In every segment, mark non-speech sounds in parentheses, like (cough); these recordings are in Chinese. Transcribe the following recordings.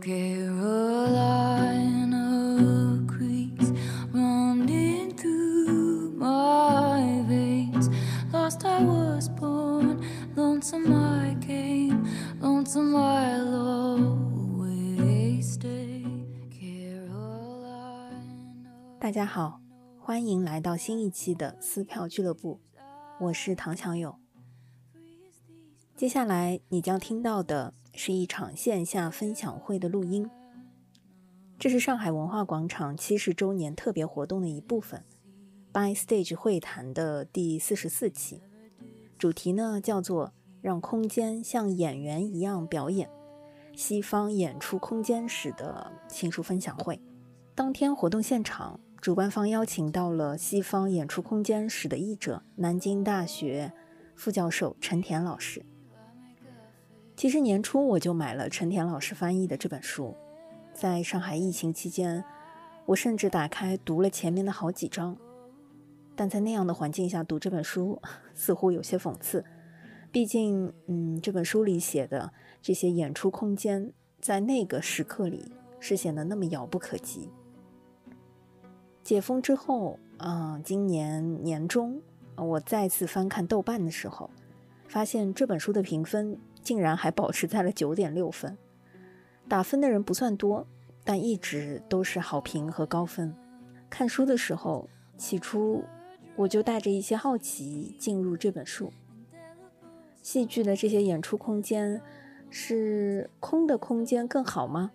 Carolina creeks running through my veins. Lost I was born, lonesome I came, lonesome I'll always stay. Carolina. 大家好，欢迎来到新一期的撕票俱乐部，我是唐小友。接下来你将听到的 是一场线下分享会的录音，这是上海文化广场七十周年特别活动的一部分，By Stage 会谈的第四十四期，主题呢叫做“让空间像演员一样表演”，西方演出空间史的新书分享会。当天活动现场，主办方邀请到了西方演出空间史的译者，南京大学副教授陈田老师。其实年初我就买了陈田老师翻译的这本书，在上海疫情期间，我甚至打开读了前面的好几章。但在那样的环境下读这本书，似乎有些讽刺。毕竟，嗯，这本书里写的这些演出空间，在那个时刻里是显得那么遥不可及。解封之后，啊、今年年中，我再次翻看豆瓣的时候，发现这本书的评分竟然还保持在了九点六分，打分的人不算多，但一直都是好评和高分。看书的时候，起初我就带着一些好奇进入这本书。戏剧的这些演出空间，是空的空间更好吗？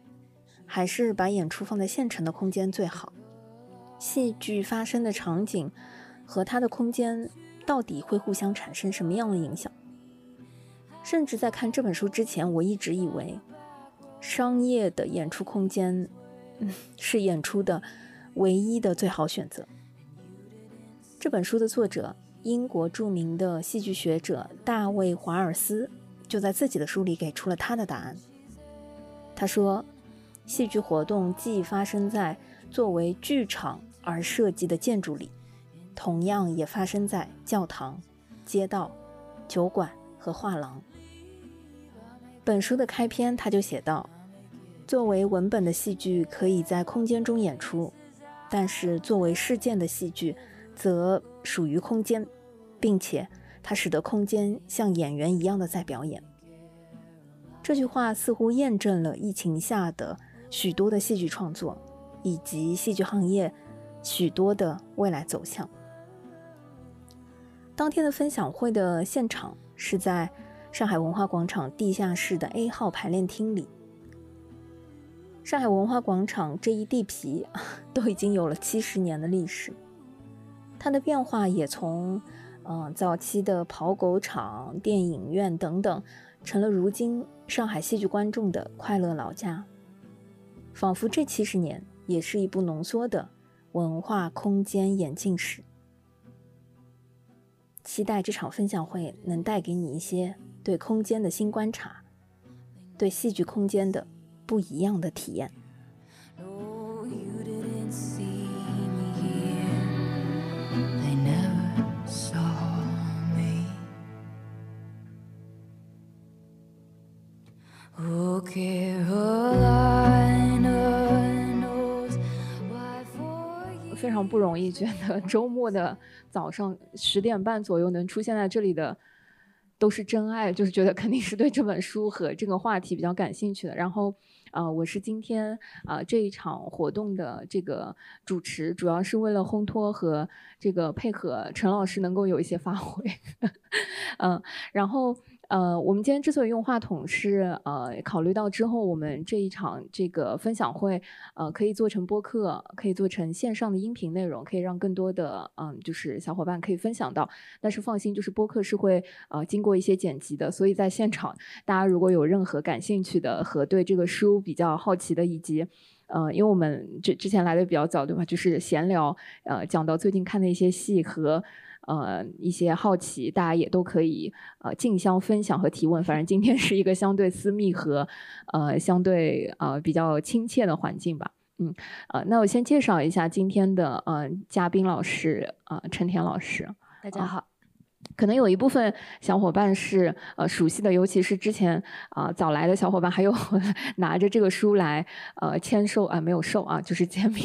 还是把演出放在现成的空间最好？戏剧发生的场景和它的空间到底会互相产生什么样的影响？甚至在看这本书之前，我一直以为商业的演出空间，是演出的唯一的最好选择。这本书的作者，英国著名的戏剧学者大卫·华尔斯，就在自己的书里给出了他的答案。他说，戏剧活动既发生在作为剧场而设计的建筑里，同样也发生在教堂、街道、酒馆和画廊。本书的开篇，他就写道：“作为文本的戏剧可以在空间中演出，但是作为事件的戏剧则属于空间，并且它使得空间像演员一样的在表演。”这句话似乎验证了疫情下的许多的戏剧创作，以及戏剧行业许多的未来走向。当天的分享会的现场是在上海文化广场地下室的 A 号排练厅里。上海文化广场这一地皮 (laughs) 都已经有了七十年的历史，它的变化也从嗯、早期的跑狗场、电影院等等，成了如今上海戏剧观众的快乐老家。仿佛这七十年也是一部浓缩的文化空间演进史。期待这场分享会能带给你一些对空间的新观察，对戏剧空间的不一样的体验。You didn't see me here. They never saw me. Oh, Carolina knows why for you. 非常不容易，觉得周末的早上十点半左右能出现在这里的都是真爱，就是觉得肯定是对这本书和这个话题比较感兴趣的。然后，呃，我是今天啊、这一场活动的这个主持，主要是为了烘托和这个配合陈老师能够有一些发挥，(laughs) 嗯，然后。呃，我们今天之所以用话筒是，呃，考虑到之后我们这一场这个分享会，呃，可以做成播客，可以做成线上的音频内容，可以让更多的嗯，就是小伙伴可以分享到。但是放心，就是播客是会呃经过一些剪辑的，所以在现场大家如果有任何感兴趣的和对这个书比较好奇的，以及呃，因为我们之之前来的比较早，对吧？就是闲聊，呃，讲到最近看的一些戏和。呃，一些好奇，大家也都可以呃竞相分享和提问。反正今天是一个相对私密和呃相对呃比较亲切的环境吧。嗯，呃，那我先介绍一下今天的呃嘉宾老师，呃，陈田老师。大家好，可能有一部分小伙伴是呃熟悉的，尤其是之前啊、早来的小伙伴，还有 (laughs) 拿着这个书来呃签售啊、没有售啊，就是签名。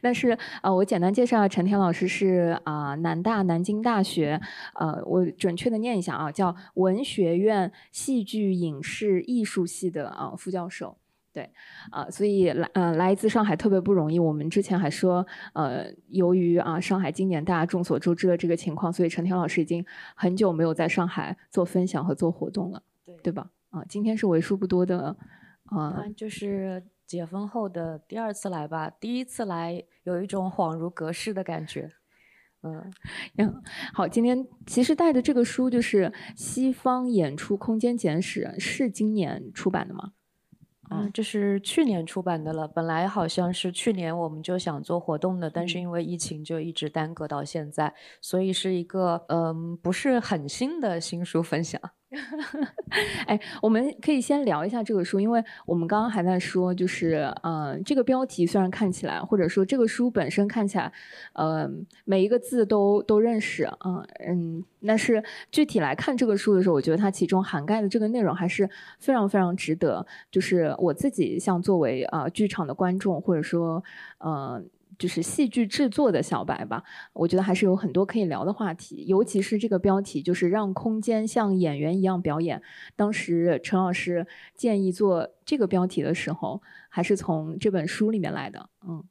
但是呃，我简单介绍陈天老师是啊、南大南京大学呃，我准确的念一下啊，叫文学院戏剧影视艺术系的啊、副教授。对，啊、所以来呃来自上海特别不容易。我们之前还说，呃，由于啊上海今年大家众所周知的这个情况，所以陈天老师已经很久没有在上海做分享和做活动了，对对吧？啊、今天是为数不多的，啊、啊，就是解封后的第二次来吧，第一次来有一种恍如隔世的感觉。嗯，(laughs) 嗯，好，今天其实带的这个书就是《西方演出空间简史》，是今年出版的吗？啊，这是去年出版的了。本来好像是去年我们就想做活动的，但是嗯因为疫情就一直耽搁到现在，所以是一个嗯不是很新的新书分享。(laughs) 哎，我们可以先聊一下这个书，因为我们刚刚还在说，就是呃，这个标题虽然看起来，或者说这个书本身看起来，呃，每一个字都都认识，嗯、嗯，但是具体来看这个书的时候，我觉得它其中涵盖的这个内容还是非常非常值得，就是我自己像作为啊、呃剧场的观众，或者说呃。就是戏剧制作的小白吧，我觉得还是有很多可以聊的话题，尤其是这个标题，就是让空间像演员一样表演。当时陈老师建议做这个标题的时候，还是从这本书里面来的。嗯，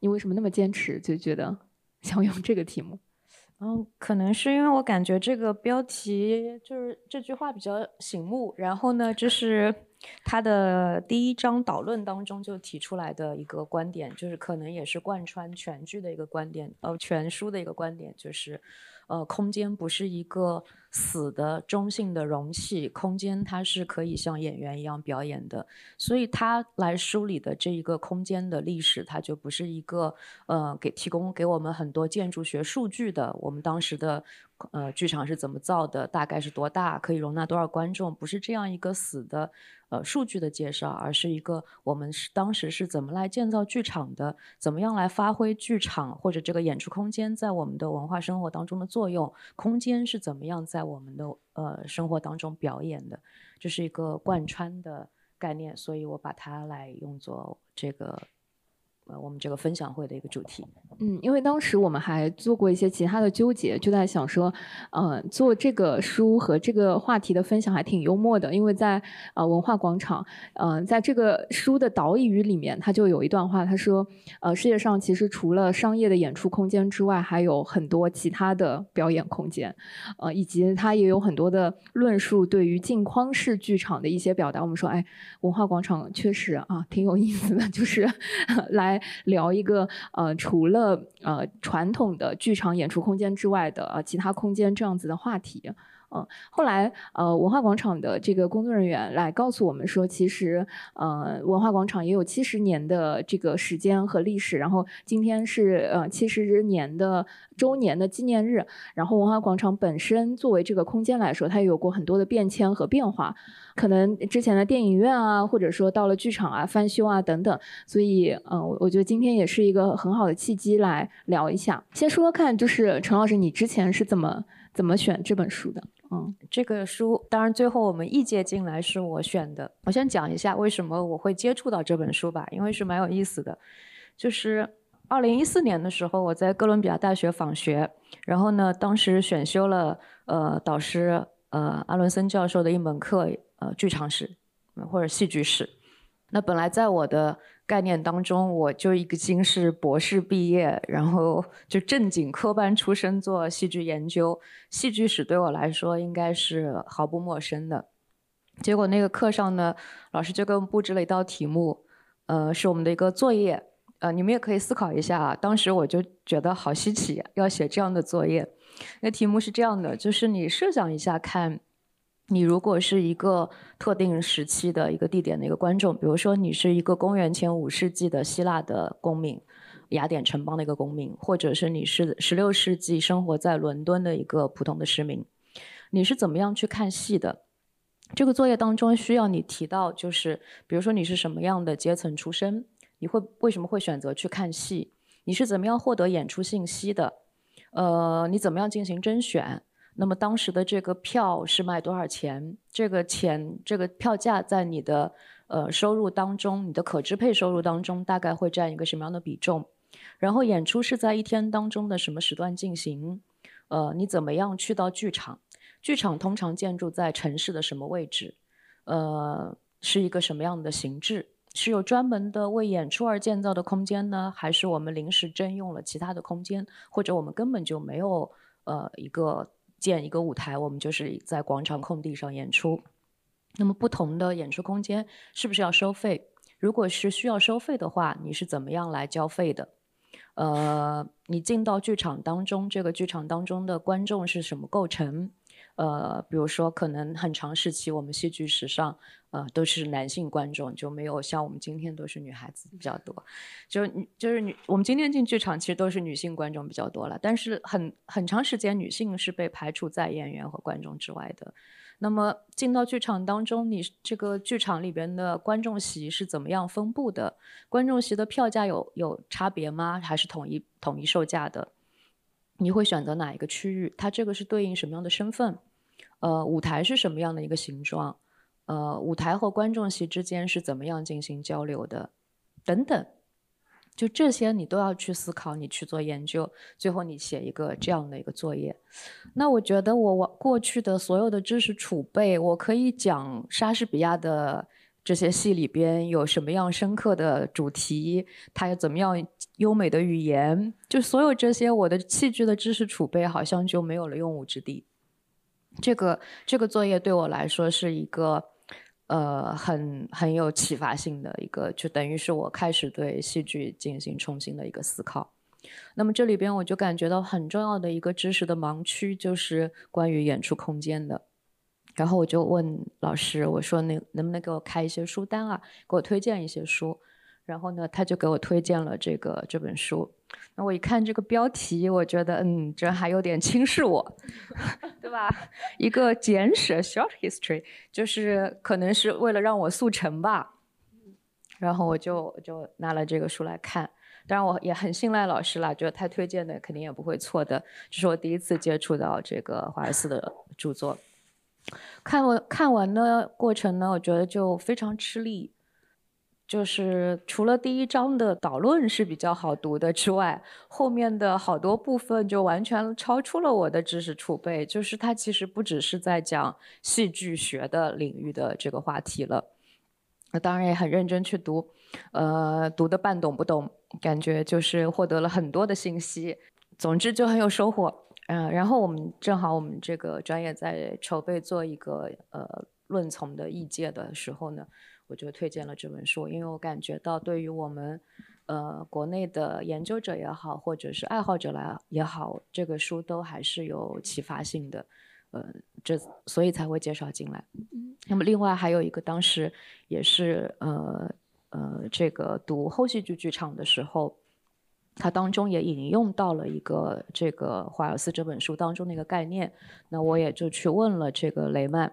你为什么那么坚持，就觉得 (laughs) 想用这个题目？嗯，可能是因为我感觉这个标题就是这句话比较醒目，然后呢，就是他的第一章导论当中就提出来的一个观点，就是可能也是贯穿全剧的一个观点，呃，全书的一个观点，就是，呃，空间不是一个死的中性的容器，空间它是可以像演员一样表演的，所以他来梳理的这一个空间的历史，它就不是一个呃给提供给我们很多建筑学数据的，我们当时的呃剧场是怎么造的，大概是多大，可以容纳多少观众，不是这样一个死的呃数据的介绍，而是一个我们是当时是怎么来建造剧场的，怎么样来发挥剧场或者这个演出空间在我们的文化生活当中的作用，空间是怎么样在我们的呃生活当中表演的，这是一个贯穿的概念，所以我把它来用作这个呃我们这个分享会的一个主题。嗯，因为当时我们还做过一些其他的纠结，就在想说，呃，做这个书和这个话题的分享还挺幽默的，因为在呃文化广场，呃，在这个书的导语里面，他就有一段话，他说，呃，世界上其实除了商业的演出空间之外，还有很多其他的表演空间，呃，以及他也有很多的论述对于镜框式剧场的一些表达。我们说，哎，文化广场确实啊挺有意思的，就是 (laughs) 来聊一个呃除了呃传统的剧场演出空间之外的呃其他空间这样子的话题。嗯，后来呃文化广场的这个工作人员来告诉我们说，其实呃文化广场也有七十年的这个时间和历史，然后今天是呃七十年的周年的纪念日，然后文化广场本身作为这个空间来说，它也有过很多的变迁和变化，可能之前的电影院啊，或者说到了剧场啊、翻修啊等等，所以嗯、我我觉得今天也是一个很好的契机来聊一下。先说说看，就是陈老师，你之前是怎么怎么选这本书的？嗯这个书，当然最后我们译介进来是我选的。我先讲一下为什么我会接触到这本书吧，因为是蛮有意思的。就是二零一四年的时候，我在哥伦比亚大学访学，然后呢，当时选修了呃导师呃阿伦森教授的一门课，呃剧场史或者戏剧史。那本来在我的概念当中，我就已经是博士毕业，然后就正经科班出身做戏剧研究，戏剧史对我来说应该是毫不陌生的。结果那个课上呢，老师就给我们布置了一道题目，呃，是我们的一个作业，呃，你们也可以思考一下啊。当时我就觉得好稀奇，要写这样的作业。那题目是这样的，就是你设想一下看。你如果是一个特定时期的一个地点的一个观众，比如说你是一个公元前五世纪的希腊的公民，雅典城邦的一个公民，或者是你是十六世纪生活在伦敦的一个普通的市民，你是怎么样去看戏的？这个作业当中需要你提到，就是比如说你是什么样的阶层出身，你会为什么会选择去看戏？你是怎么样获得演出信息的？呃，你怎么样进行甄选？那么当时的这个票是卖多少钱？这个钱，这个票价在你的呃收入当中，你的可支配收入当中大概会占一个什么样的比重？然后演出是在一天当中的什么时段进行？呃，你怎么样去到剧场？剧场通常建筑在城市的什么位置？呃，是一个什么样的形制？是有专门的为演出而建造的空间呢，还是我们临时征用了其他的空间，或者我们根本就没有呃一个建一个舞台，我们就是在广场空地上演出？那么不同的演出空间是不是要收费？如果是需要收费的话，你是怎么样来交费的？呃，你进到剧场当中，这个剧场当中的观众是什么构成？呃，比如说，可能很长时期我们戏剧史上，呃，都是男性观众，就没有像我们今天都是女孩子比较多。就就是女，我们今天进剧场其实都是女性观众比较多了，但是很很长时间女性是被排除在演员和观众之外的。那么进到剧场当中，你这个剧场里边的观众席是怎么样分布的？观众席的票价有有差别吗？还是统一统一售价的？你会选择哪一个区域？它这个是对应什么样的身份？呃，舞台是什么样的一个形状？呃，舞台和观众席之间是怎么样进行交流的？等等，就这些你都要去思考，你去做研究，最后你写一个这样的一个作业。那我觉得我我过去的所有的知识储备，我可以讲莎士比亚的。这些戏里边有什么样深刻的主题？它有怎么样优美的语言？就所有这些，我的戏剧的知识储备好像就没有了用武之地。这个这个作业对我来说是一个，呃，很很有启发性的一个，就等于是我开始对戏剧进行重新的一个思考。那么这里边我就感觉到很重要的一个知识的盲区，就是关于演出空间的。然后我就问老师，我说：“那能不能给我开一些书单啊？给我推荐一些书。”然后呢，他就给我推荐了这个这本书。那我一看这个标题，我觉得，嗯，这还有点轻视我，(laughs) 对吧？一个简史 （short history） 就是可能是为了让我速成吧。然后我就就拿了这个书来看。当然，我也很信赖老师了，觉得他推荐的肯定也不会错的。这是我第一次接触到这个华尔斯的著作。看完看完的过程呢，我觉得就非常吃力。就是除了第一章的导论是比较好读的之外，后面的好多部分就完全超出了我的知识储备。就是它其实不只是在讲戏剧学的领域的这个话题了。那当然也很认真去读，呃，读的半懂不懂，感觉就是获得了很多的信息。总之就很有收获。嗯，然后我们正好我们这个专业在筹备做一个呃论从的译介的时候呢，我就推荐了这本书，因为我感觉到对于我们呃国内的研究者也好，或者是爱好者来也好，这个书都还是有启发性的，呃，这所以才会介绍进来。嗯，那么另外还有一个，当时也是呃呃这个读后戏剧剧场的时候。它当中也引用到了一个这个华尔斯这本书当中的一个概念，那我也就去问了这个雷曼，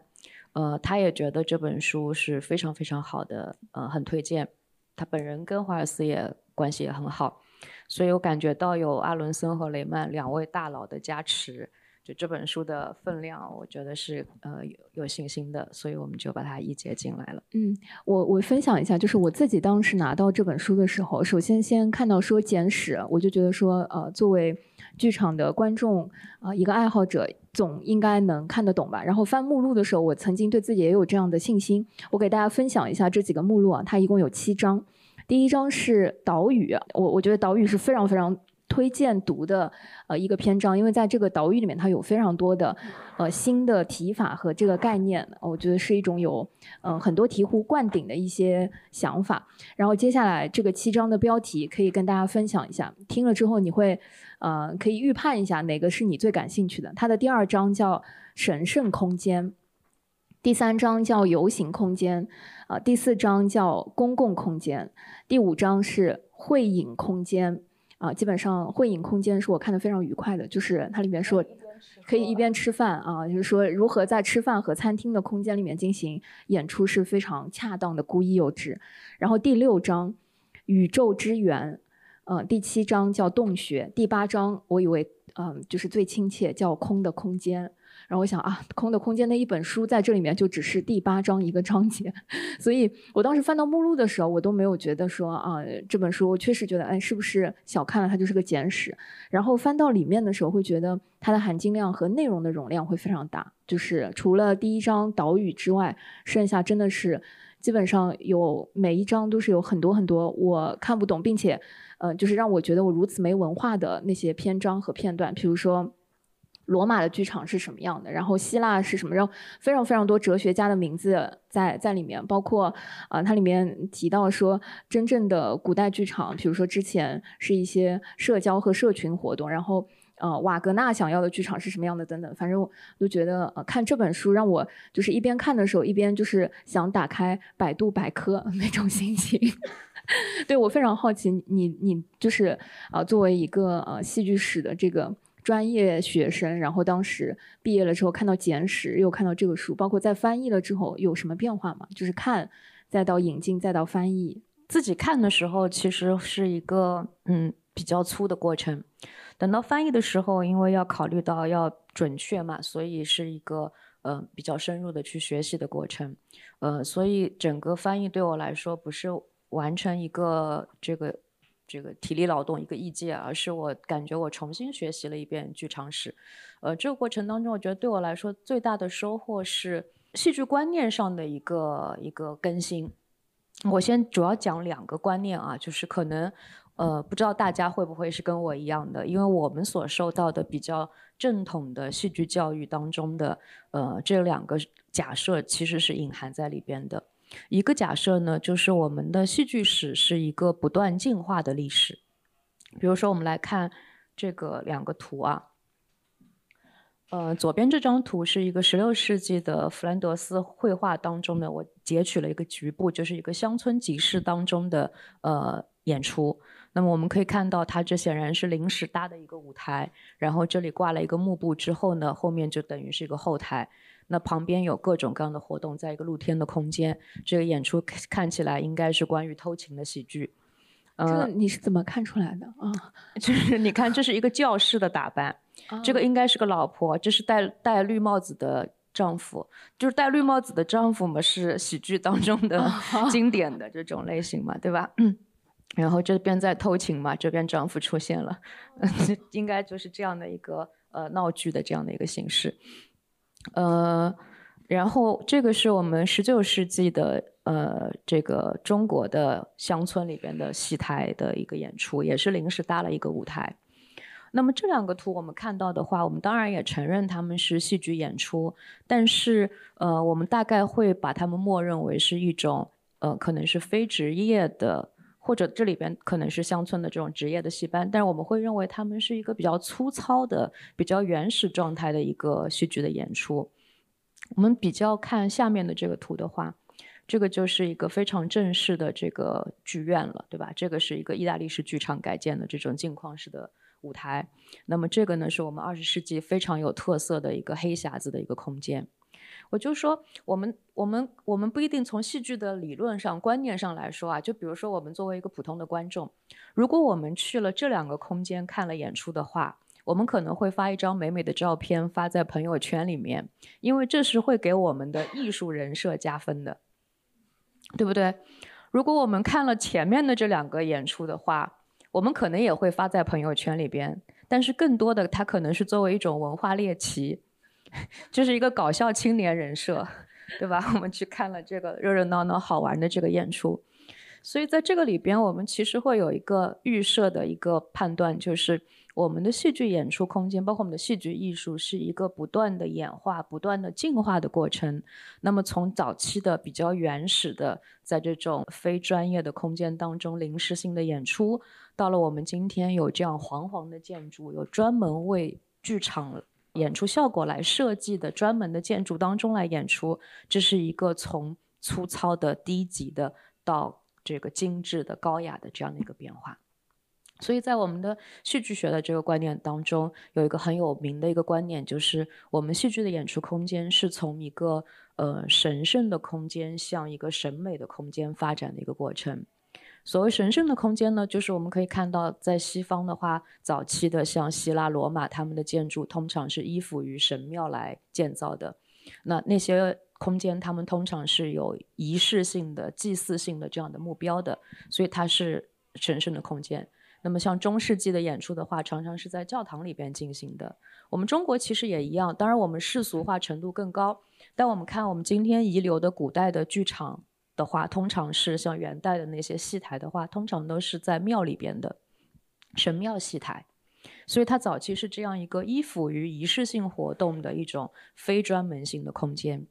呃，他也觉得这本书是非常非常好的，呃，很推荐。他本人跟华尔斯也关系也很好，所以我感觉到有阿伦森和雷曼两位大佬的加持。就这本书的分量，我觉得是呃有有信心的，所以我们就把它一接进来了。嗯，我我分享一下，就是我自己当时拿到这本书的时候，首先先看到说简史，我就觉得说，呃，作为剧场的观众啊，一个爱好者，总应该能看得懂吧。然后翻目录的时候，我曾经对自己也有这样的信心。我给大家分享一下这几个目录啊，它一共有七章，第一章是岛屿，我我觉得岛屿是非常非常。推荐读的呃一个篇章，因为在这个岛屿里面，它有非常多的呃新的提法和这个概念，我觉得是一种有嗯很多醍醐灌顶的一些想法。然后接下来这个七章的标题可以跟大家分享一下，听了之后你会呃可以预判一下哪个是你最感兴趣的。它的第二章叫神圣空间，第三章叫游行空间，啊第四章叫公共空间，第五章是会影空间。啊，基本上会影空间是我看的非常愉快的，就是它里面说可以一边吃饭啊，就是说如何在吃饭和餐厅的空间里面进行演出是非常恰当的，故意有致。然后第六章宇宙之源，呃，第七章叫洞穴，第八章我以为嗯就是最亲切叫空的空间，然后我想啊，空的空间那一本书在这里面就只是第八章一个章节，(laughs) 所以我当时翻到目录的时候，我都没有觉得说啊这本书我确实觉得哎是不是小看了它就是个简史，然后翻到里面的时候会觉得它的含金量和内容的容量会非常大，就是除了第一章岛屿之外，剩下真的是基本上有每一章都是有很多很多我看不懂，并且呃就是让我觉得我如此没文化的那些篇章和片段，比如说。罗马的剧场是什么样的？然后希腊是什么？然后非常非常多哲学家的名字在在里面，包括啊，它里面提到说，真正的古代剧场，比如说之前是一些社交和社群活动，然后呃，瓦格纳想要的剧场是什么样的等等。反正我就觉得呃，看这本书让我就是一边看的时候，一边就是想打开百度百科 (laughs) 那种心情。(laughs) 对我非常好奇，你你就是啊，作为一个呃戏剧史的这个。专业学生，然后当时毕业了之后看到简史，又看到这个书，包括在翻译了之后有什么变化吗？就是看，再到引进，再到翻译。自己看的时候其实是一个嗯比较粗的过程，等到翻译的时候，因为要考虑到要准确嘛，所以是一个呃比较深入的去学习的过程。呃，所以整个翻译对我来说不是完成一个这个。这个体力劳动一个艺界，而是我感觉我重新学习了一遍剧场史。呃，这个过程当中，我觉得对我来说最大的收获是戏剧观念上的一个一个更新。我先主要讲两个观念啊，就是可能呃不知道大家会不会是跟我一样的，因为我们所受到的比较正统的戏剧教育当中的呃这两个假设其实是隐含在里边的。一个假设呢，就是我们的戏剧史是一个不断进化的历史。比如说，我们来看这个两个图啊，呃，左边这张图是一个十六世纪的弗兰德斯绘画当中的，我截取了一个局部，就是一个乡村集市当中的呃演出。那么我们可以看到，它这显然是临时搭的一个舞台，然后这里挂了一个幕布，之后呢，后面就等于是一个后台。那旁边有各种各样的活动，在一个露天的空间，这个演出看起来应该是关于偷情的喜剧。这个你是怎么看出来的啊？就是你看，这是一个教室的打扮，(laughs) 这个应该是个老婆，这是戴戴绿帽子的丈夫，就是戴绿帽子的丈夫嘛，是喜剧当中的 (laughs) 经典的这种类型嘛，对吧？嗯。(coughs) 然后这边在偷情嘛，这边丈夫出现了，(laughs) 应该就是这样的一个呃闹剧的这样的一个形式。呃，然后这个是我们十九世纪的呃这个中国的乡村里边的戏台的一个演出，也是临时搭了一个舞台。那么这两个图我们看到的话，我们当然也承认他们是戏剧演出，但是呃我们大概会把他们默认为是一种呃可能是非职业的，或者这里边可能是乡村的这种职业的戏班，但是我们会认为他们是一个比较粗糙的、比较原始状态的一个戏剧的演出。我们比较看下面的这个图的话，这个就是一个非常正式的这个剧院了，对吧？这个是一个意大利式剧场改建的这种镜框式的舞台。那么这个呢，是我们二十世纪非常有特色的一个黑匣子的一个空间。我就说，我们我们我们不一定从戏剧的理论上、观念上来说啊，就比如说我们作为一个普通的观众，如果我们去了这两个空间看了演出的话。我们可能会发一张美美的照片发在朋友圈里面，因为这是会给我们的艺术人设加分的，对不对？如果我们看了前面的这两个演出的话，我们可能也会发在朋友圈里边，但是更多的它可能是作为一种文化猎奇，就是一个搞笑青年人设，对吧？(laughs) 我们去看了这个热热闹闹好玩的这个演出，所以在这个里边，我们其实会有一个预设的一个判断，就是。我们的戏剧演出空间，包括我们的戏剧艺术，是一个不断的演化、不断的进化的过程。那么，从早期的比较原始的，在这种非专业的空间当中临时性的演出，到了我们今天有这样煌煌的建筑，有专门为剧场演出效果来设计的专门的建筑当中来演出，这是一个从粗糙的、低级的到这个精致的、高雅的这样的一个变化。所以在我们的戏剧学的这个观念当中，有一个很有名的一个观念，就是我们戏剧的演出空间是从一个呃神圣的空间向一个审美的空间发展的一个过程。所谓神圣的空间呢，就是我们可以看到，在西方的话，早期的像希腊、罗马，他们的建筑通常是依附于神庙来建造的。那那些空间，他们通常是有仪式性的、祭祀性的这样的目标的，所以它是神圣的空间。那么像中世纪的演出的话，常常是在教堂里边进行的。我们中国其实也一样，当然我们世俗化程度更高，但我们看我们今天遗留的古代的剧场。的话，通常是像元代的那些戏台的话，通常都是在庙里边的神庙戏台，所以它早期是这样一个依附于仪式性活动的一种非专门性的空间。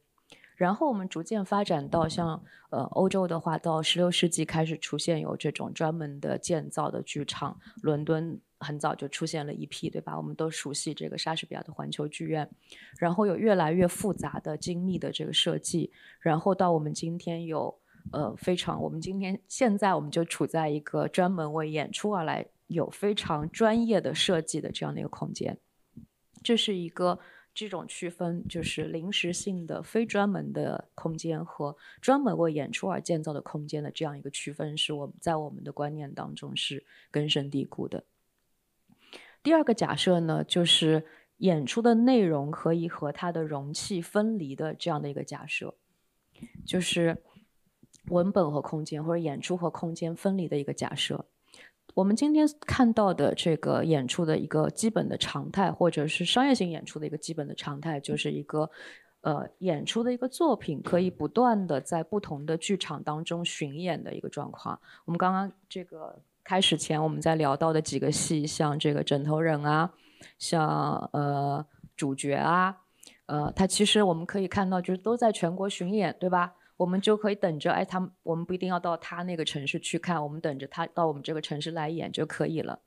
然后我们逐渐发展到像呃欧洲的话，到十六世纪开始出现有这种专门的建造的剧场，伦敦很早就出现了一批，对吧？我们都熟悉这个莎士比亚的环球剧院，然后有越来越复杂的精密的这个设计，然后到我们今天有呃非常，我们今天现在我们就处在一个专门为演出而来，有非常专业的设计的这样的一个空间，这是一个。这种区分就是临时性的、非专门的空间和专门为演出而建造的空间的这样一个区分，是我们在我们的观念当中是根深蒂固的。第二个假设呢，就是演出的内容可以和它的容器分离的这样的一个假设，就是文本和空间或者演出和空间分离的一个假设。我们今天看到的这个演出的一个基本的常态，或者是商业性演出的一个基本的常态，就是一个，呃，演出的一个作品可以不断的在不同的剧场当中巡演的一个状况。我们刚刚这个开始前我们在聊到的几个戏，像这个枕头人啊，像呃主角啊，呃，它其实我们可以看到就是都在全国巡演，对吧？我们就可以等着，哎，他们我们不一定要到他那个城市去看，我们等着他到我们这个城市来演就可以了。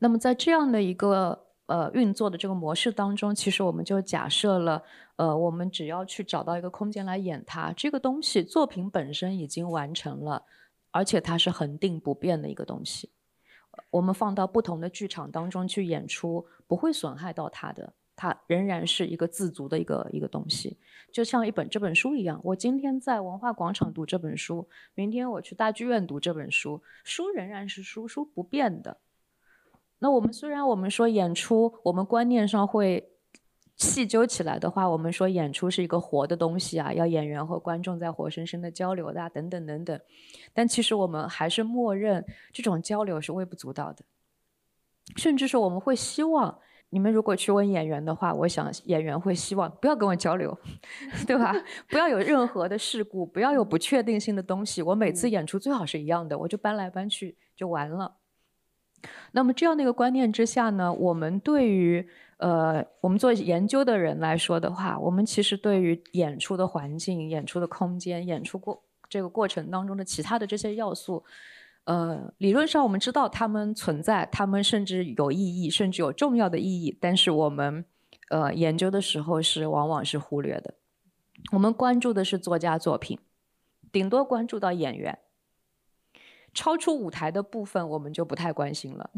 那么在这样的一个呃运作的这个模式当中，其实我们就假设了，呃，我们只要去找到一个空间来演它，这个东西作品本身已经完成了，而且它是恒定不变的一个东西，我们放到不同的剧场当中去演出，不会损害到它的。它仍然是一个自足的一个一个东西，就像一本这本书一样。我今天在文化广场读这本书，明天我去大剧院读这本书，书仍然是书，书不变的。那我们虽然我们说演出，我们观念上会细究起来的话，我们说演出是一个活的东西啊，要演员和观众在活生生的交流的等等等等。但其实我们还是默认这种交流是微不足道的，甚至是我们会希望。你们如果去问演员的话，我想演员会希望不要跟我交流，(laughs) 对吧？(laughs) 不要有任何的事故，不要有不确定性的东西。我每次演出最好是一样的，我就搬来搬去就完了。那么这样的一个观念之下呢，我们对于呃我们做研究的人来说的话，我们其实对于演出的环境、演出的空间、演出过这个过程当中的其他的这些要素。呃，理论上我们知道它们存在，它们甚至有意义，甚至有重要的意义。但是我们，呃，研究的时候是往往是忽略的。我们关注的是作家作品，顶多关注到演员，超出舞台的部分我们就不太关心了，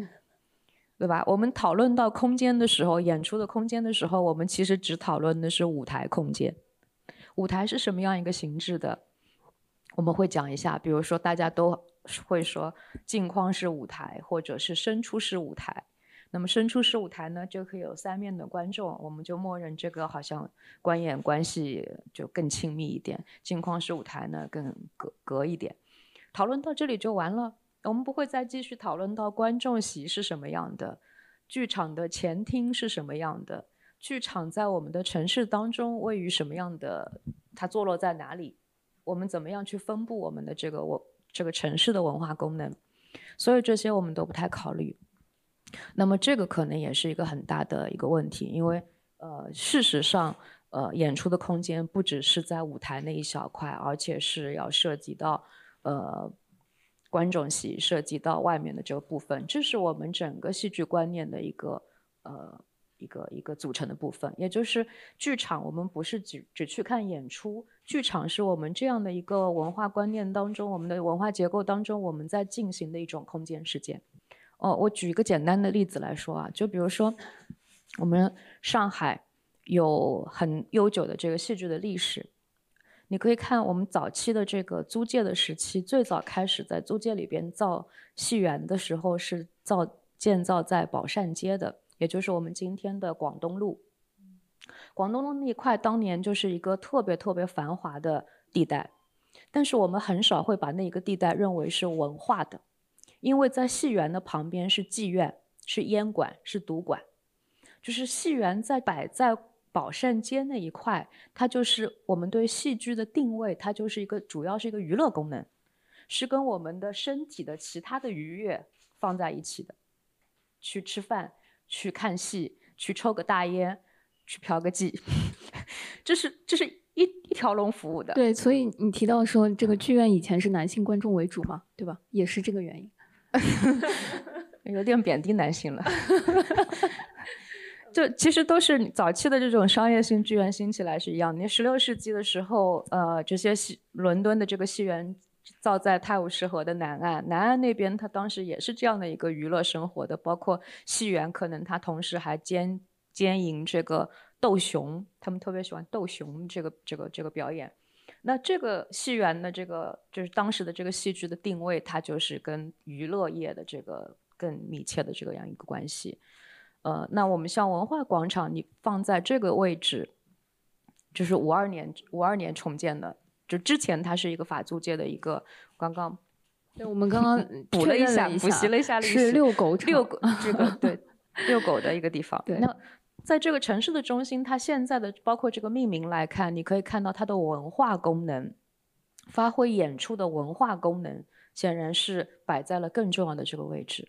对吧？我们讨论到空间的时候，演出的空间的时候，我们其实只讨论的是舞台空间。舞台是什么样一个形制的？我们会讲一下，比如说大家都。会说镜框式舞台，或者是伸出式舞台。那么伸出式舞台呢，就可以有三面的观众，我们就默认这个好像观演关系就更亲密一点。镜框式舞台呢，更隔隔一点。讨论到这里就完了，我们不会再继续讨论到观众席是什么样的，剧场的前厅是什么样的，剧场在我们的城市当中位于什么样的，它坐落在哪里，我们怎么样去分布我们的这个我。这个城市的文化功能，所以这些我们都不太考虑。那么这个可能也是一个很大的一个问题，因为呃，事实上，呃，演出的空间不只是在舞台那一小块，而且是要涉及到呃观众席，涉及到外面的这个部分，这是我们整个戏剧观念的一个呃。一个一个组成的部分，也就是剧场。我们不是只只去看演出，剧场是我们这样的一个文化观念当中，我们的文化结构当中，我们在进行的一种空间事件。哦，我举一个简单的例子来说啊，就比如说我们上海有很悠久的这个戏剧的历史，你可以看我们早期的这个租界的时期，最早开始在租界里边造戏园的时候是造建造在宝善街的，也就是我们今天的广东路。广东路那一块当年就是一个特别特别繁华的地带，但是我们很少会把那一个地带认为是文化的，因为在戏园的旁边是妓院、是烟馆、是赌馆，就是戏园在摆在。宝善街那一块，它就是我们对戏剧的定位，它就是一个主要是一个娱乐功能，是跟我们的身体的其他的愉悦放在一起的。去吃饭，去看戏，去抽个大烟，去嫖个妓，(laughs) 这是这是一一条龙服务的。对，所以你提到说这个剧院以前是男性观众为主嘛，对吧？也是这个原因。(laughs) 有点贬低男性了。(laughs) 就其实都是早期的这种商业性剧院兴起来是一样的。你十六世纪的时候，呃，这些戏伦敦的这个戏园造在泰晤士河的南岸，南岸那边它当时也是这样的一个娱乐生活的，包括戏园，可能它同时还兼兼营这个斗熊，他们特别喜欢斗熊这个这个这个表演。那这个戏园的这个就是当时的这个戏剧的定位，它就是跟娱乐业的这个更密切的这个样一个关系。呃，那我们像文化广场，你放在这个位置，就是五二年五二年重建的，就之前它是一个法租界的一个，刚刚，对，我们刚刚 (laughs) 补了一下，补习了一下历史，是遛狗场，遛狗这个对，(laughs) 遛狗的一个地方。对，那在这个城市的中心，它现在的包括这个命名来看，你可以看到它的文化功能，发挥演出的文化功能，显然是摆在了更重要的这个位置。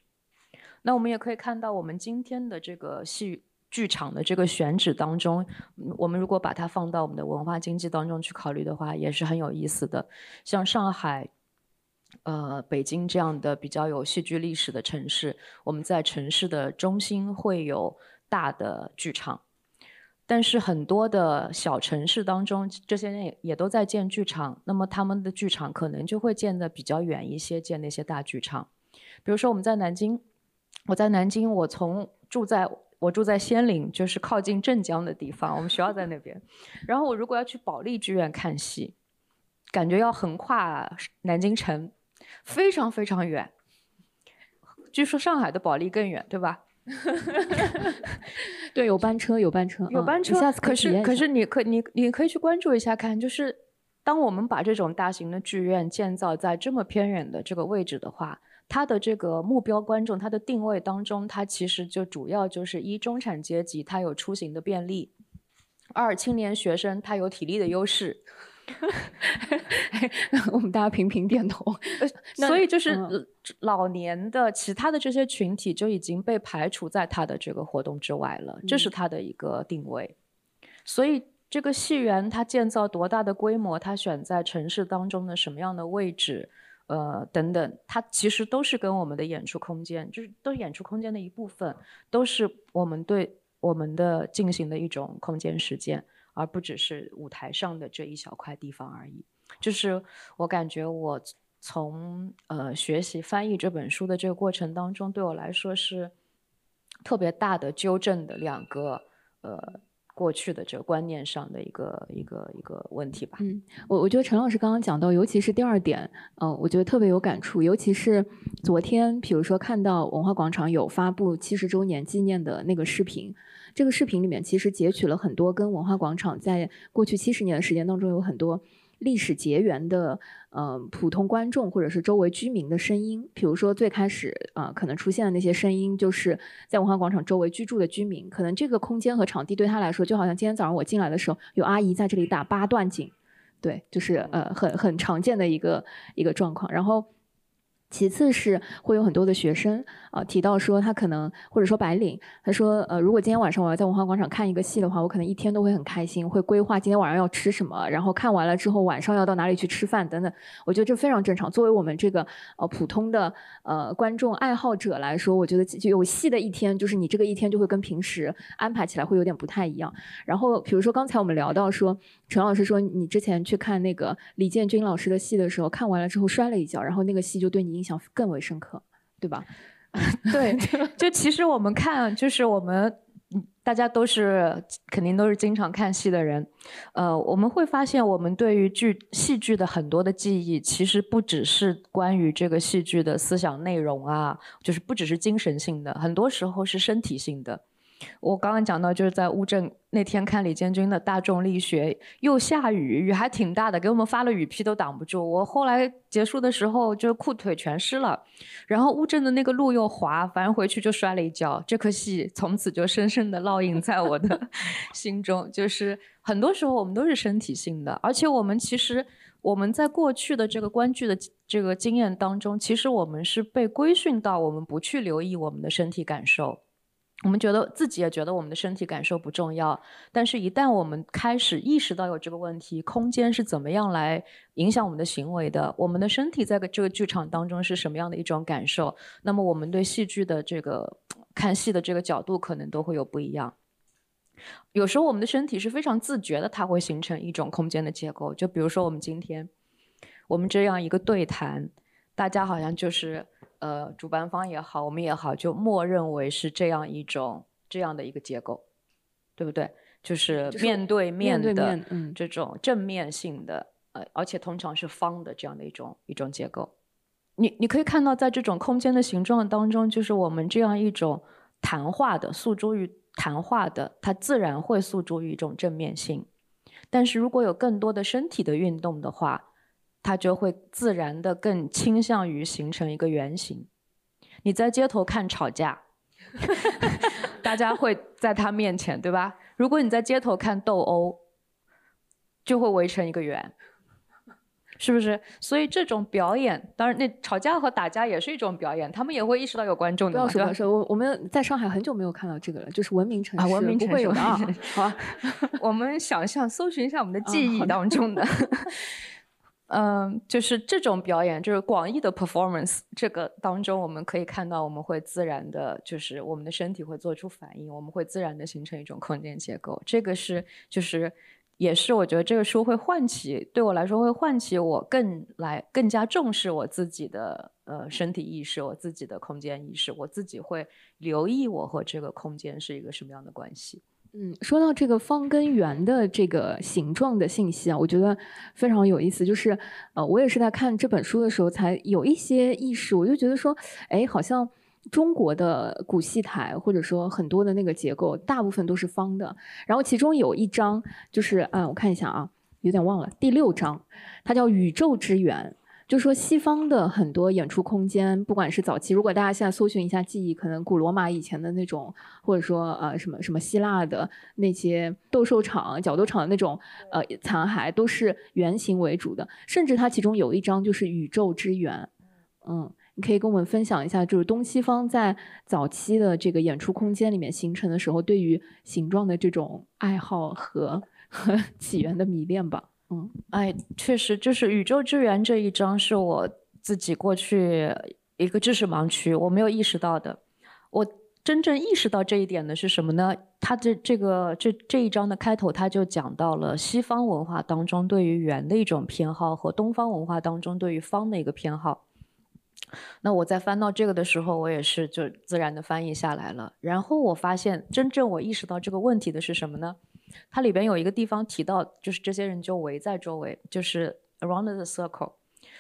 那我们也可以看到，我们今天的这个戏剧场的这个选址当中，我们如果把它放到我们的文化经济当中去考虑的话，也是很有意思的。像上海、呃北京这样的比较有戏剧历史的城市，我们在城市的中心会有大的剧场，但是很多的小城市当中，这些人也也都在建剧场，那么他们的剧场可能就会建的比较远一些，建那些大剧场。比如说我们在南京。我在南京，我从住在我住在仙林，就是靠近镇江的地方，我们学校在那边。然后我如果要去保利剧院看戏，感觉要横跨南京城，非常非常远。据说上海的保利更远，对吧？(laughs) 对，有班车，有班车，有班车。下次可是可是你可你你可以去关注一下看，就是当我们把这种大型的剧院建造在这么偏远的这个位置的话。它的这个目标观众，它的定位当中，它其实就主要就是一中产阶级，它有出行的便利；二青年学生，他有体力的优势。(laughs) 我们大家频频点头。所以就是老年的其他的这些群体就已经被排除在他的这个活动之外了，这是他的一个定位。所以这个戏园它建造多大的规模，它选在城市当中的什么样的位置？呃，等等，它其实都是跟我们的演出空间，就是都是演出空间的一部分，都是我们对我们的进行的一种空间实践，而不只是舞台上的这一小块地方而已。就是我感觉我从呃学习翻译这本书的这个过程当中，对我来说是特别大的纠正的两个呃。过去的这个观念上的一个一个一个问题吧。嗯，我我觉得陈老师刚刚讲到，尤其是第二点，嗯，我觉得特别有感触。尤其是昨天，比如说看到文化广场有发布七十周年纪念的那个视频，这个视频里面其实截取了很多跟文化广场在过去七十年的时间当中有很多。历史结缘的，呃，普通观众或者是周围居民的声音，比如说最开始啊，可能出现的那些声音，就是在文化广场周围居住的居民，可能这个空间和场地对他来说，就好像今天早上我进来的时候，有阿姨在这里打八段锦，对，就是呃，很很常见的一个一个状况，然后。其次是会有很多的学生啊提到说他可能或者说白领，他说呃如果今天晚上我要在文化广场看一个戏的话，我可能一天都会很开心，会规划今天晚上要吃什么，然后看完了之后晚上要到哪里去吃饭等等。我觉得这非常正常。作为我们这个呃普通的呃观众爱好者来说，我觉得就有戏的一天，就是你这个一天就会跟平时安排起来会有点不太一样。然后比如说刚才我们聊到说。陈老师说，你之前去看那个李建军老师的戏的时候，看完了之后摔了一跤，然后那个戏就对你印象更为深刻，对吧？(laughs) 对，就其实我们看，就是我们嗯大家都是肯定都是经常看戏的人，呃，我们会发现我们对于剧戏剧的很多的记忆，其实不只是关于这个戏剧的思想内容啊，就是不只是精神性的，很多时候是身体性的。我刚刚讲到，就是在乌镇那天看李建军的大众力学，又下雨，雨还挺大的，给我们发了雨披都挡不住。我后来结束的时候，就裤腿全湿了，然后乌镇的那个路又滑，反正回去就摔了一跤。这颗戏从此就深深的烙印在我的 (laughs) 心中。就是很多时候我们都是身体性的，而且我们其实我们在过去的这个观剧的这个经验当中，其实我们是被规训到我们不去留意我们的身体感受。我们觉得自己也觉得我们的身体感受不重要，但是，一旦我们开始意识到有这个问题，空间是怎么样来影响我们的行为的，我们的身体在这个剧场当中是什么样的一种感受，那么我们对戏剧的这个看戏的这个角度可能都会有不一样。有时候我们的身体是非常自觉的，它会形成一种空间的结构。就比如说我们今天，我们这样一个对谈，大家好像就是。呃，主办方也好，我们也好，就默认为是这样一种这样的一个结构，对不对？就是面对面的这种正面性的，呃，而且通常是方的这样的一种一种结构。你你可以看到，在这种空间的形状当中，就是我们这样一种谈话的诉诸于谈话的，它自然会诉诸于一种正面性。但是如果有更多的身体的运动的话，它就会自然的更倾向于形成一个圆形。你在街头看吵架，(laughs) 大家会在他面前，对吧？如果你在街头看斗殴，就会围成一个圆，是不是？所以这种表演，当然那吵架和打架也是一种表演，他们也会意识到有观众的。不要说，不要说，我我们在上海很久没有看到这个了，就是文明城市，文明城市会有的啊。好，(laughs) 我们想象，搜寻一下我们的记忆当中的。(laughs) 嗯，就是这种表演，就是广义的 performance。这个当中，我们可以看到，我们会自然的，就是我们的身体会做出反应，我们会自然的形成一种空间结构。这个是，就是也是我觉得这个书会唤起，对我来说会唤起我更来更加重视我自己的呃身体意识，我自己的空间意识，我自己会留意我和这个空间是一个什么样的关系。嗯，说到这个方跟圆的这个形状的信息啊，我觉得非常有意思。就是，呃，我也是在看这本书的时候才有一些意识，我就觉得说，哎，好像中国的古戏台或者说很多的那个结构，大部分都是方的。然后其中有一章，就是啊，我看一下啊，有点忘了，第六章，它叫宇宙之源。就说西方的很多演出空间，不管是早期，如果大家现在搜寻一下记忆，可能古罗马以前的那种，或者说呃什么什么希腊的那些斗兽场、角斗场的那种呃残骸，都是圆形为主的。甚至它其中有一张就是宇宙之源，嗯，你可以跟我们分享一下，就是东西方在早期的这个演出空间里面形成的时候，对于形状的这种爱好和 (laughs) 和起源的迷恋吧。嗯，哎，确实，就是宇宙之源这一章是我自己过去一个知识盲区，我没有意识到的。我真正意识到这一点的是什么呢？它这这个这这一章的开头，他就讲到了西方文化当中对于圆的一种偏好和东方文化当中对于方的一个偏好。那我在翻到这个的时候，我也是就自然的翻译下来了。然后我发现，真正我意识到这个问题的是什么呢？它里边有一个地方提到，就是这些人就围在周围，就是 around the circle。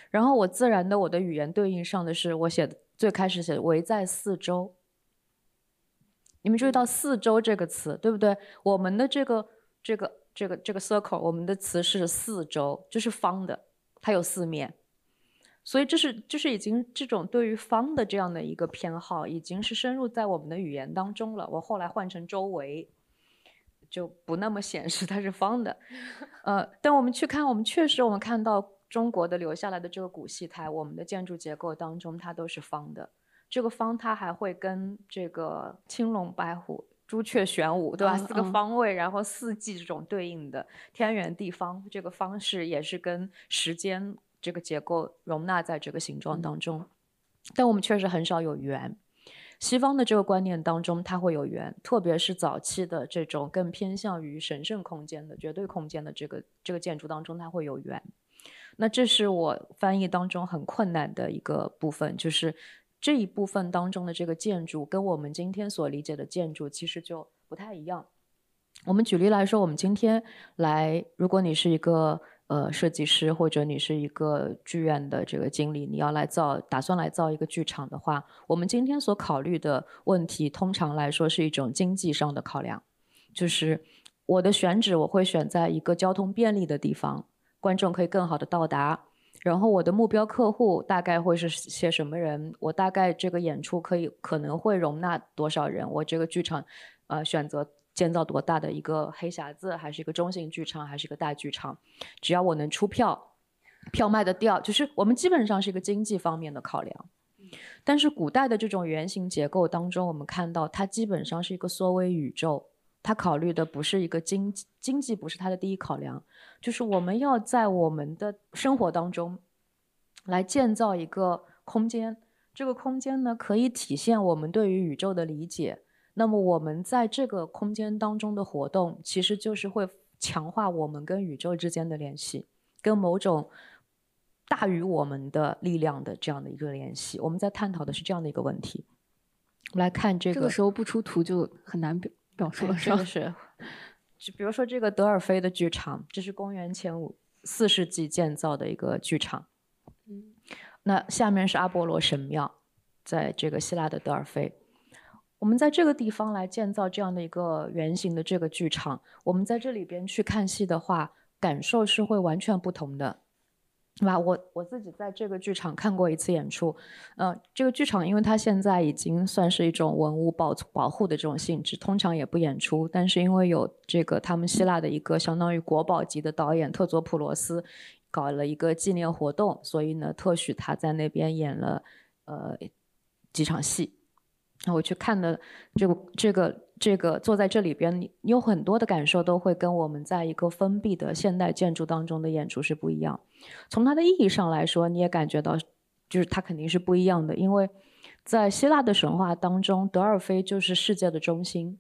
然后我自然的我的语言对应上的是我写的最开始写的围在四周。你们注意到“四周”这个词，对不对？我们的这个这个这个这个 circle，我们的词是四周，就是方的，它有四面。所以这是就是已经这种对于方的这样的一个偏好，已经是深入在我们的语言当中了。我后来换成周围。就不那么显示它是方的，(laughs) 呃，但我们去看，我们确实我们看到中国的留下来的这个古戏台，我们的建筑结构当中它都是方的。这个方它还会跟这个青龙白虎、朱雀玄武，对吧？四个方位，然后四季这种对应的天圆地方，这个方式也是跟时间这个结构容纳在这个形状当中。但我们确实很少有圆。西方的这个观念当中，它会有圆，特别是早期的这种更偏向于神圣空间的绝对空间的这个这个建筑当中，它会有圆。那这是我翻译当中很困难的一个部分，就是这一部分当中的这个建筑跟我们今天所理解的建筑其实就不太一样。我们举例来说，我们今天来，如果你是一个呃设计师，或者你是一个剧院的这个经理，你要来造，打算来造一个剧场的话，我们今天所考虑的问题，通常来说是一种经济上的考量，就是我的选址我会选在一个交通便利的地方，观众可以更好的到达。然后我的目标客户大概会是些什么人？我大概这个演出可以可能会容纳多少人？我这个剧场，呃，选择建造多大的一个黑匣子，还是一个中型剧场，还是一个大剧场？只要我能出票，票卖得掉，就是我们基本上是一个经济方面的考量。但是古代的这种圆形结构当中，我们看到它基本上是一个缩微宇宙。它考虑的不是一个经济经济，不是它的第一考量，就是我们要在我们的生活当中来建造一个空间。这个空间呢，可以体现我们对于宇宙的理解。那么我们在这个空间当中的活动，其实就是会强化我们跟宇宙之间的联系，跟某种大于我们的力量的这样的一个联系。我们在探讨的是这样的一个问题。我们来看这个，这个时候不出图就很难表。表述了，是的是，就比如说这个德尔菲的剧场，这是公元前五四世纪建造的一个剧场。嗯，那下面是阿波罗神庙，在这个希腊的德尔菲。我们在这个地方来建造这样的一个圆形的这个剧场，我们在这里边去看戏的话，感受是会完全不同的。吧，我我自己在这个剧场看过一次演出，呃，这个剧场因为它现在已经算是一种文物保保护的这种性质，通常也不演出。但是因为有这个他们希腊的一个相当于国宝级的导演特佐普罗斯搞了一个纪念活动，所以呢，特许他在那边演了呃几场戏。我去看的这个这个。这个坐在这里边，你有很多的感受都会跟我们在一个封闭的现代建筑当中的演出是不一样。从它的意义上来说，你也感觉到，就是它肯定是不一样的。因为在希腊的神话当中，德尔菲就是世界的中心。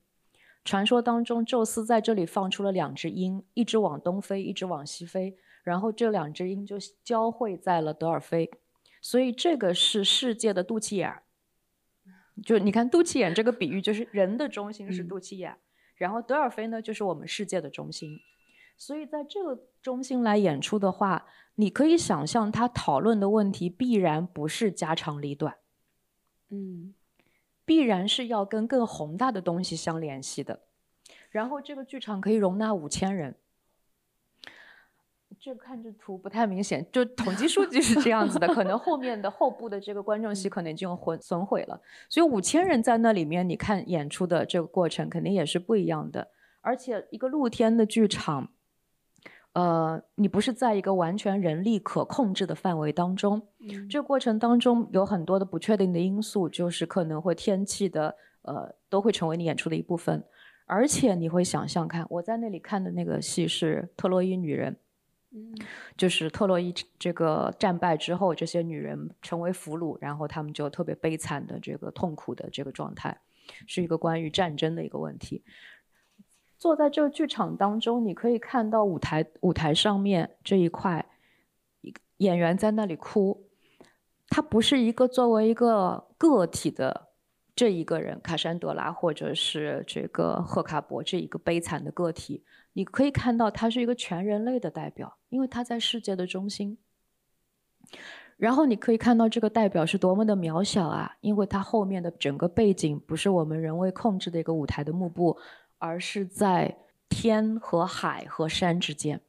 传说当中，宙斯在这里放出了两只鹰，一只往东飞，一只往西飞，然后这两只鹰就交汇在了德尔菲，所以这个是世界的肚脐眼儿。就你看，肚脐眼这个比喻，就是人的中心是肚脐眼，然后德尔菲呢，就是我们世界的中心。所以在这个中心来演出的话，你可以想象，他讨论的问题必然不是家长里短，嗯，必然是要跟更宏大的东西相联系的。然后这个剧场可以容纳五千人。这看这图不太明显，就统计数据是这样子的，可能后面的后部的这个观众席可能就毁损毁了。所以五千人在那里面，你看演出的这个过程肯定也是不一样的。而且一个露天的剧场，呃，你不是在一个完全人力可控制的范围当中，这个过程当中有很多的不确定的因素，就是可能会天气的，呃，都会成为你演出的一部分。而且你会想象看，我在那里看的那个戏是《特洛伊女人》。就是特洛伊这个战败之后，这些女人成为俘虏，然后她们就特别悲惨的这个痛苦的这个状态，是一个关于战争的一个问题。坐在这个剧场当中，你可以看到舞台舞台上面这一块，演员在那里哭，他不是一个作为一个个体的这一个人，卡珊德拉或者是这个赫卡伯这一个悲惨的个体。你可以看到，他是一个全人类的代表，因为他在世界的中心。然后你可以看到这个代表是多么的渺小啊，因为他后面的整个背景不是我们人为控制的一个舞台的幕布，而是在天和海和山之间。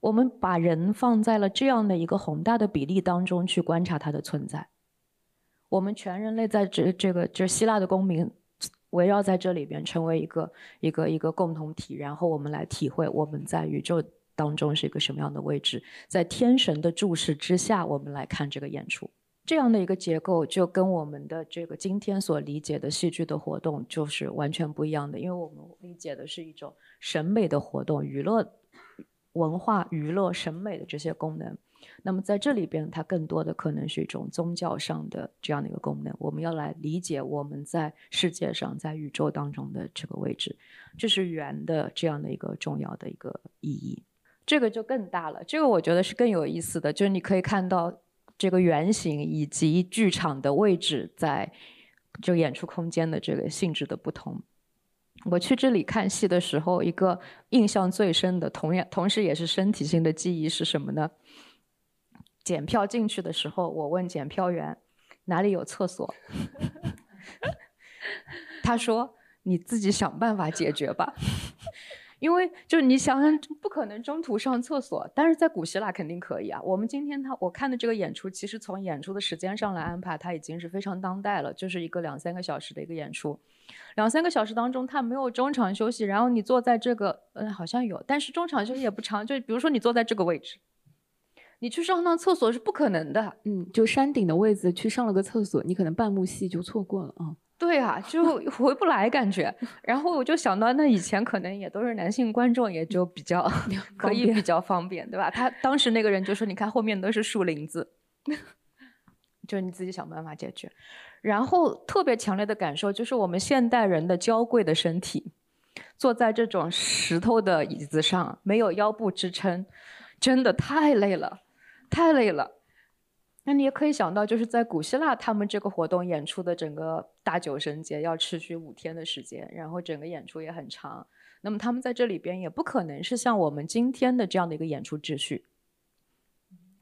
我们把人放在了这样的一个宏大的比例当中去观察它的存在。我们全人类在这这个这希腊的公民。围绕在这里边，成为一个一个一个共同体，然后我们来体会我们在宇宙当中是一个什么样的位置，在天神的注视之下，我们来看这个演出，这样的一个结构就跟我们的这个今天所理解的戏剧的活动就是完全不一样的，因为我们理解的是一种审美的活动，娱乐、文化、娱乐、审美的这些功能。那么在这里边，它更多的可能是一种宗教上的这样的一个功能。我们要来理解我们在世界上、在宇宙当中的这个位置，这是圆的这样的一个重要的一个意义。这个就更大了，这个我觉得是更有意思的，就是你可以看到这个圆形以及剧场的位置在就演出空间的这个性质的不同。我去这里看戏的时候，一个印象最深的，同样同时也是身体性的记忆是什么呢？检票进去的时候，我问检票员哪里有厕所，(laughs) 他说你自己想办法解决吧。(laughs) 因为就是你想想，不可能中途上厕所，但是在古希腊肯定可以啊。我们今天他我看的这个演出，其实从演出的时间上来安排，它已经是非常当代了，就是一个两三个小时的一个演出，两三个小时当中它没有中场休息，然后你坐在这个，嗯，好像有，但是中场休息也不长，就比如说你坐在这个位置，你去上趟厕所是不可能的，嗯，就山顶的位置去上了个厕所，你可能半幕戏就错过了啊。对啊，就 (laughs) 回不来感觉。然后我就想到，那以前可能也都是男性观众，也就比较可以比较方便，对吧？他当时那个人就说：“你看后面都是树林子，(laughs) 就是你自己想办法解决。”然后特别强烈的感受就是，我们现代人的娇贵的身体，坐在这种石头的椅子上，没有腰部支撑，真的太累了，太累了。那你也可以想到，就是在古希腊，他们这个活动演出的整个大酒神节要持续五天的时间，然后整个演出也很长。那么他们在这里边也不可能是像我们今天的这样的一个演出秩序，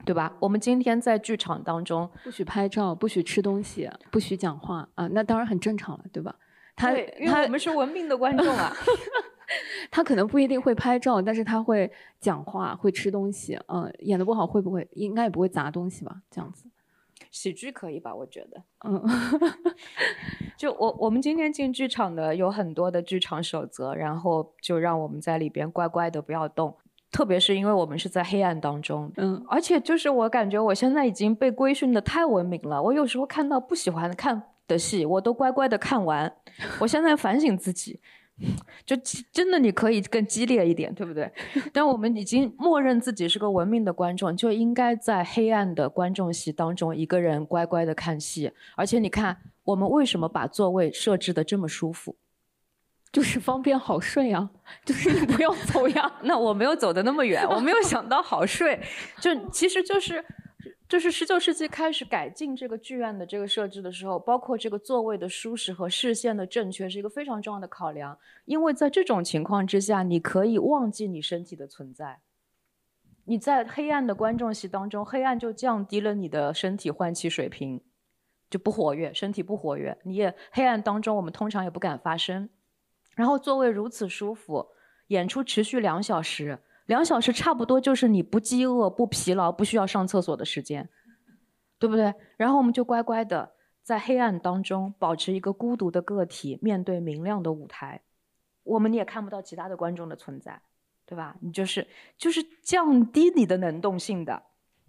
对吧？我们今天在剧场当中不许拍照，不许吃东西，不许讲话啊，那当然很正常了，对吧？他因为我们是文明的观众啊。(laughs) 他可能不一定会拍照，但是他会讲话，会吃东西。嗯，演的不好会不会？应该也不会砸东西吧？这样子，喜剧可以吧？我觉得，嗯，(laughs) 就我我们今天进剧场的有很多的剧场守则，然后就让我们在里边乖乖的不要动。特别是因为我们是在黑暗当中，嗯，而且就是我感觉我现在已经被规训的太文明了。我有时候看到不喜欢看的戏，我都乖乖的看完。我现在反省自己。就真的你可以更激烈一点，对不对？(laughs) 但我们已经默认自己是个文明的观众，就应该在黑暗的观众席当中一个人乖乖的看戏。而且你看，我们为什么把座位设置的这么舒服？就是方便好睡啊，(laughs) 就是你不用走呀。(laughs) 那我没有走的那么远，我没有想到好睡，就其实就是。就是十九世纪开始改进这个剧院的这个设置的时候，包括这个座位的舒适和视线的正确是一个非常重要的考量。因为在这种情况之下，你可以忘记你身体的存在。你在黑暗的观众席当中，黑暗就降低了你的身体换气水平，就不活跃，身体不活跃。你也黑暗当中，我们通常也不敢发声。然后座位如此舒服，演出持续两小时。两小时差不多就是你不饥饿、不疲劳、不需要上厕所的时间，对不对？然后我们就乖乖的在黑暗当中保持一个孤独的个体，面对明亮的舞台。我们你也看不到其他的观众的存在，对吧？你就是就是降低你的能动性的。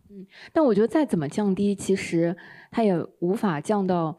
嗯，但我觉得再怎么降低，其实它也无法降到。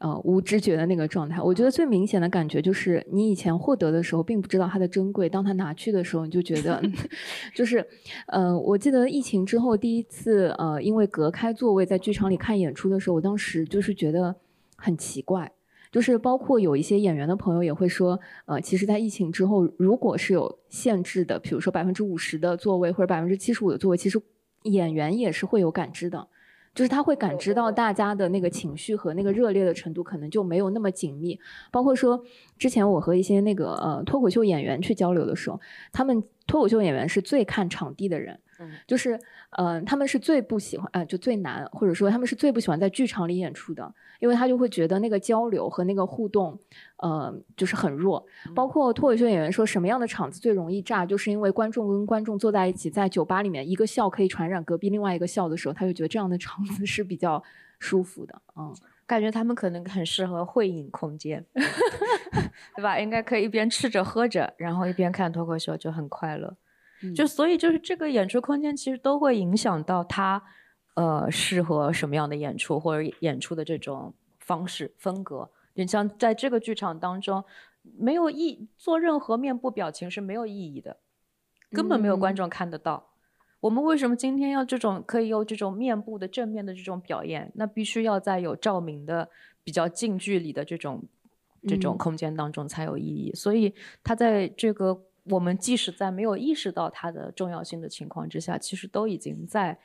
呃，无知觉的那个状态，我觉得最明显的感觉就是，你以前获得的时候并不知道它的珍贵，当它拿去的时候，你就觉得，(laughs) (laughs) 就是，呃，我记得疫情之后第一次，呃，因为隔开座位在剧场里看演出的时候，我当时就是觉得很奇怪，就是包括有一些演员的朋友也会说，呃，其实，在疫情之后，如果是有限制的，比如说百分之五十的座位或者百分之七十五的座位，其实演员也是会有感知的。就是他会感知到大家的那个情绪和那个热烈的程度，可能就没有那么紧密。包括说，之前我和一些那个呃脱口秀演员去交流的时候，他们脱口秀演员是最看场地的人。就是，呃，他们是最不喜欢，呃，就最难，或者说他们是最不喜欢在剧场里演出的，因为他就会觉得那个交流和那个互动，呃，就是很弱。包括脱口秀演员说，什么样的场子最容易炸，就是因为观众跟观众坐在一起，在酒吧里面，一个笑可以传染隔壁另外一个笑的时候，他就觉得这样的场子是比较舒服的。嗯，感觉他们可能很适合会影空间，(laughs) 对吧？应该可以一边吃着喝着，然后一边看脱口秀，就很快乐。就所以就是这个演出空间其实都会影响到他，呃，适合什么样的演出或者演出的这种方式风格。你像在这个剧场当中，没有意做任何面部表情是没有意义的，根本没有观众看得到。我们为什么今天要这种可以用这种面部的正面的这种表演？那必须要在有照明的比较近距离的这种这种空间当中才有意义。所以他在这个。我们即使在没有意识到它的重要性的情况之下，其实都已经在，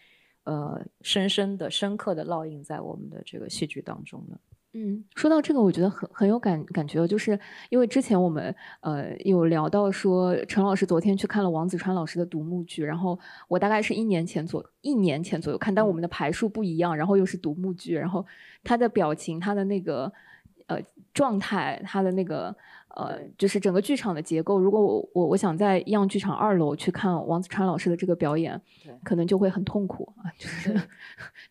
呃，深深的、深刻的烙印在我们的这个戏剧当中了。嗯，说到这个，我觉得很很有感感觉，就是因为之前我们呃有聊到说，陈老师昨天去看了王子川老师的独幕剧，然后我大概是一年前左一年前左右看，但我们的排数不一样，然后又是独幕剧，然后他的表情，他的那个呃状态，他的那个呃就是整个剧场的结构，如果我我我想在样剧场二楼去看王子川老师的这个表演，可能就会很痛苦啊，就是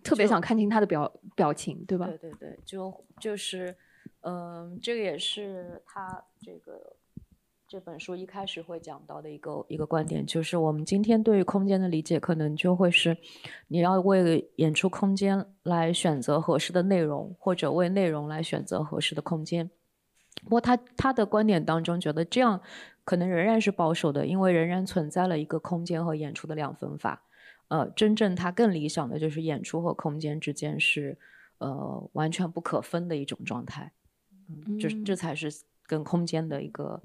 特别想看清他的表表情，对吧？对对对，就就是，嗯、这个也是他这个这本书一开始会讲到的一个一个观点，就是我们今天对于空间的理解，可能就会是你要为演出空间来选择合适的内容，或者为内容来选择合适的空间。不过他他的观点当中觉得这样可能仍然是保守的，因为仍然存在了一个空间和演出的两分法。呃，真正他更理想的就是演出和空间之间是呃完全不可分的一种状态。嗯，这这才是跟空间的一个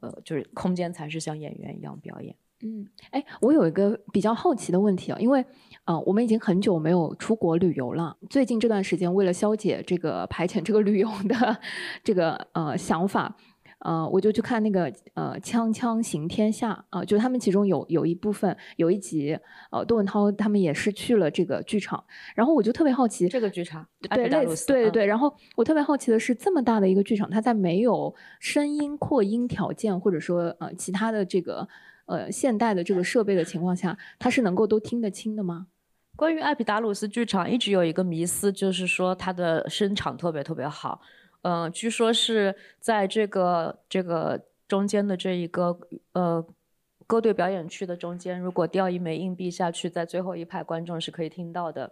呃，就是空间才是像演员一样表演。嗯，哎，我有一个比较好奇的问题啊，因为呃，我们已经很久没有出国旅游了。最近这段时间，为了消解这个排遣这个旅游的这个呃想法，呃，我就去看那个呃《锵锵行天下》啊、就是他们其中有有一部分有一集，呃，窦文涛他们也是去了这个剧场，然后我就特别好奇，这个剧场，对，类似对对对。然后我特别好奇的是，这么大的一个剧场，它在没有声音扩音条件，或者说呃其他的这个呃现代的这个设备的情况下，它是能够都听得清的吗？关于艾比达鲁斯剧场，一直有一个迷思，就是说它的声场特别特别好。嗯、据说是在这个这个中间的这一个呃歌队表演区的中间，如果掉一枚硬币下去，在最后一排观众是可以听到的。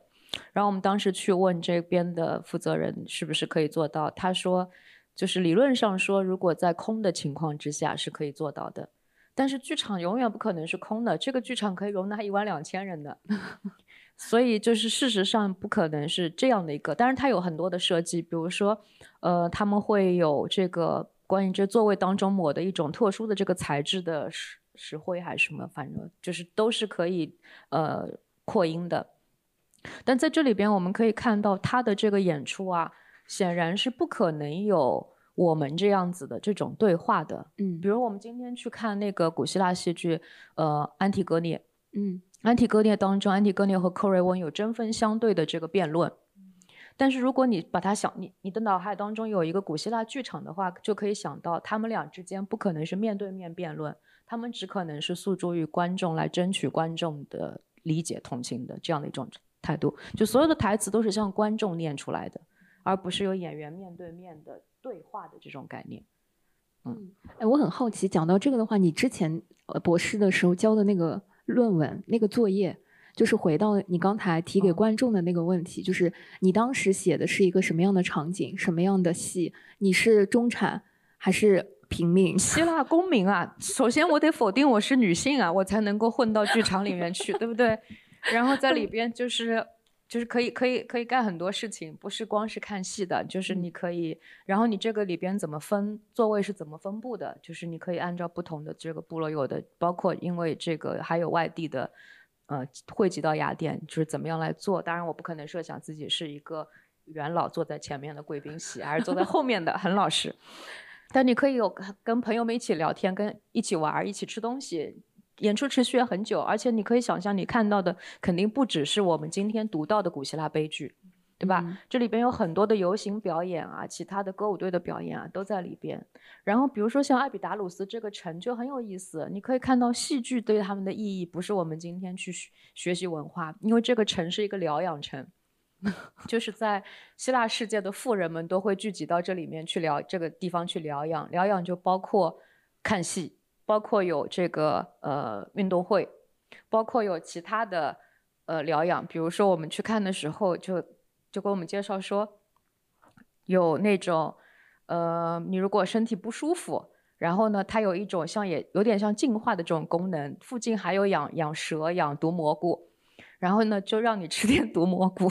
然后我们当时去问这边的负责人是不是可以做到，他说就是理论上说，如果在空的情况之下是可以做到的。但是剧场永远不可能是空的，这个剧场可以容纳一万两千人的，(laughs) 所以就是事实上不可能是这样的一个。当然，它有很多的设计，比如说，呃，他们会有这个关于这座位当中抹的一种特殊的这个材质的石石灰还是什么，反正就是都是可以呃扩音的。但在这里边，我们可以看到他的这个演出啊，显然是不可能有我们这样子的这种对话的。嗯比如我们今天去看那个古希腊戏剧，呃，《安提戈涅》。嗯安提戈涅当中，安提戈涅和克瑞翁有针锋相对的这个辩论。但是如果你把它想，你你的脑海当中有一个古希腊剧场的话，就可以想到他们俩之间不可能是面对面辩论，他们只可能是诉诸于观众来争取观众的理解、同情的这样的一种态度。就所有的台词都是向观众念出来的，而不是由演员面对面的对话的这种概念。嗯哎，我很好奇，讲到这个的话，你之前呃博士的时候交的那个论文那个作业，就是回到你刚才提给嗯观众的那个问题，就是你当时写的是一个什么样的场景，什么样的戏？你是中产还是平民？(laughs) 希腊公民啊，首先我得否定我是女性啊，我才能够混到剧场里面去，对不对？然后在里边就是就是可以可以可以干很多事情，不是光是看戏的，就是你可以，然后你这个里边怎么分座位是怎么分布的，就是你可以按照不同的这个部落有的，包括因为这个还有外地的，呃，汇集到雅典，就是怎么样来做。当然，我不可能设想自己是一个元老坐在前面的贵宾席，还是坐在后面的很老实。(laughs) 但你可以有跟跟朋友们一起聊天，跟一起玩儿，一起吃东西。演出持续了很久，而且你可以想象，你看到的肯定不只是我们今天读到的古希腊悲剧，对吧？嗯这里边有很多的游行表演啊，其他的歌舞队的表演啊，都在里边。然后比如说像艾比达鲁斯这个城就很有意思，你可以看到戏剧对他们的意义不是我们今天去学学习文化，因为这个城是一个疗养城。(laughs) 就是在希腊世界的富人们都会聚集到这里面去疗这个地方去疗养，疗养就包括看戏，包括有这个呃运动会，包括有其他的呃疗养，比如说我们去看的时候就就跟我们介绍说，有那种呃你如果身体不舒服。然后呢，它有一种像也有点像净化的这种功能，附近还有养养蛇、养毒蘑菇，然后呢就让你吃点毒蘑菇，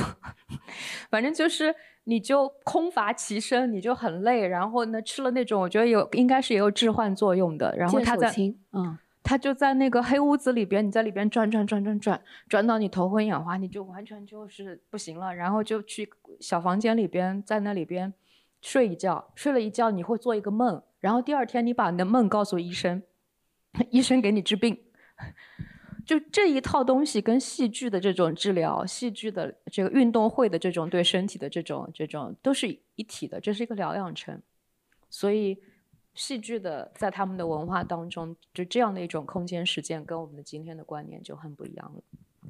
(laughs) 反正就是你就空乏其身，你就很累，然后呢吃了那种我觉得有应该是也有致幻作用的，然后剑它在，嗯，他就在那个黑屋子里边，你在里边转转转转转，转到你头昏眼花，你就完全就是不行了，然后就去小房间里边，在那里边睡一觉，睡了一觉你会做一个梦，然后第二天你把你的梦告诉医生，(laughs) 医生给你治病。就这一套东西跟戏剧的这种治疗、戏剧的这个运动会的这种对身体的这种这种都是一体的，这是一个疗养城。所以，戏剧的在他们的文化当中，就这样的一种空间实践，跟我们的今天的观念就很不一样了。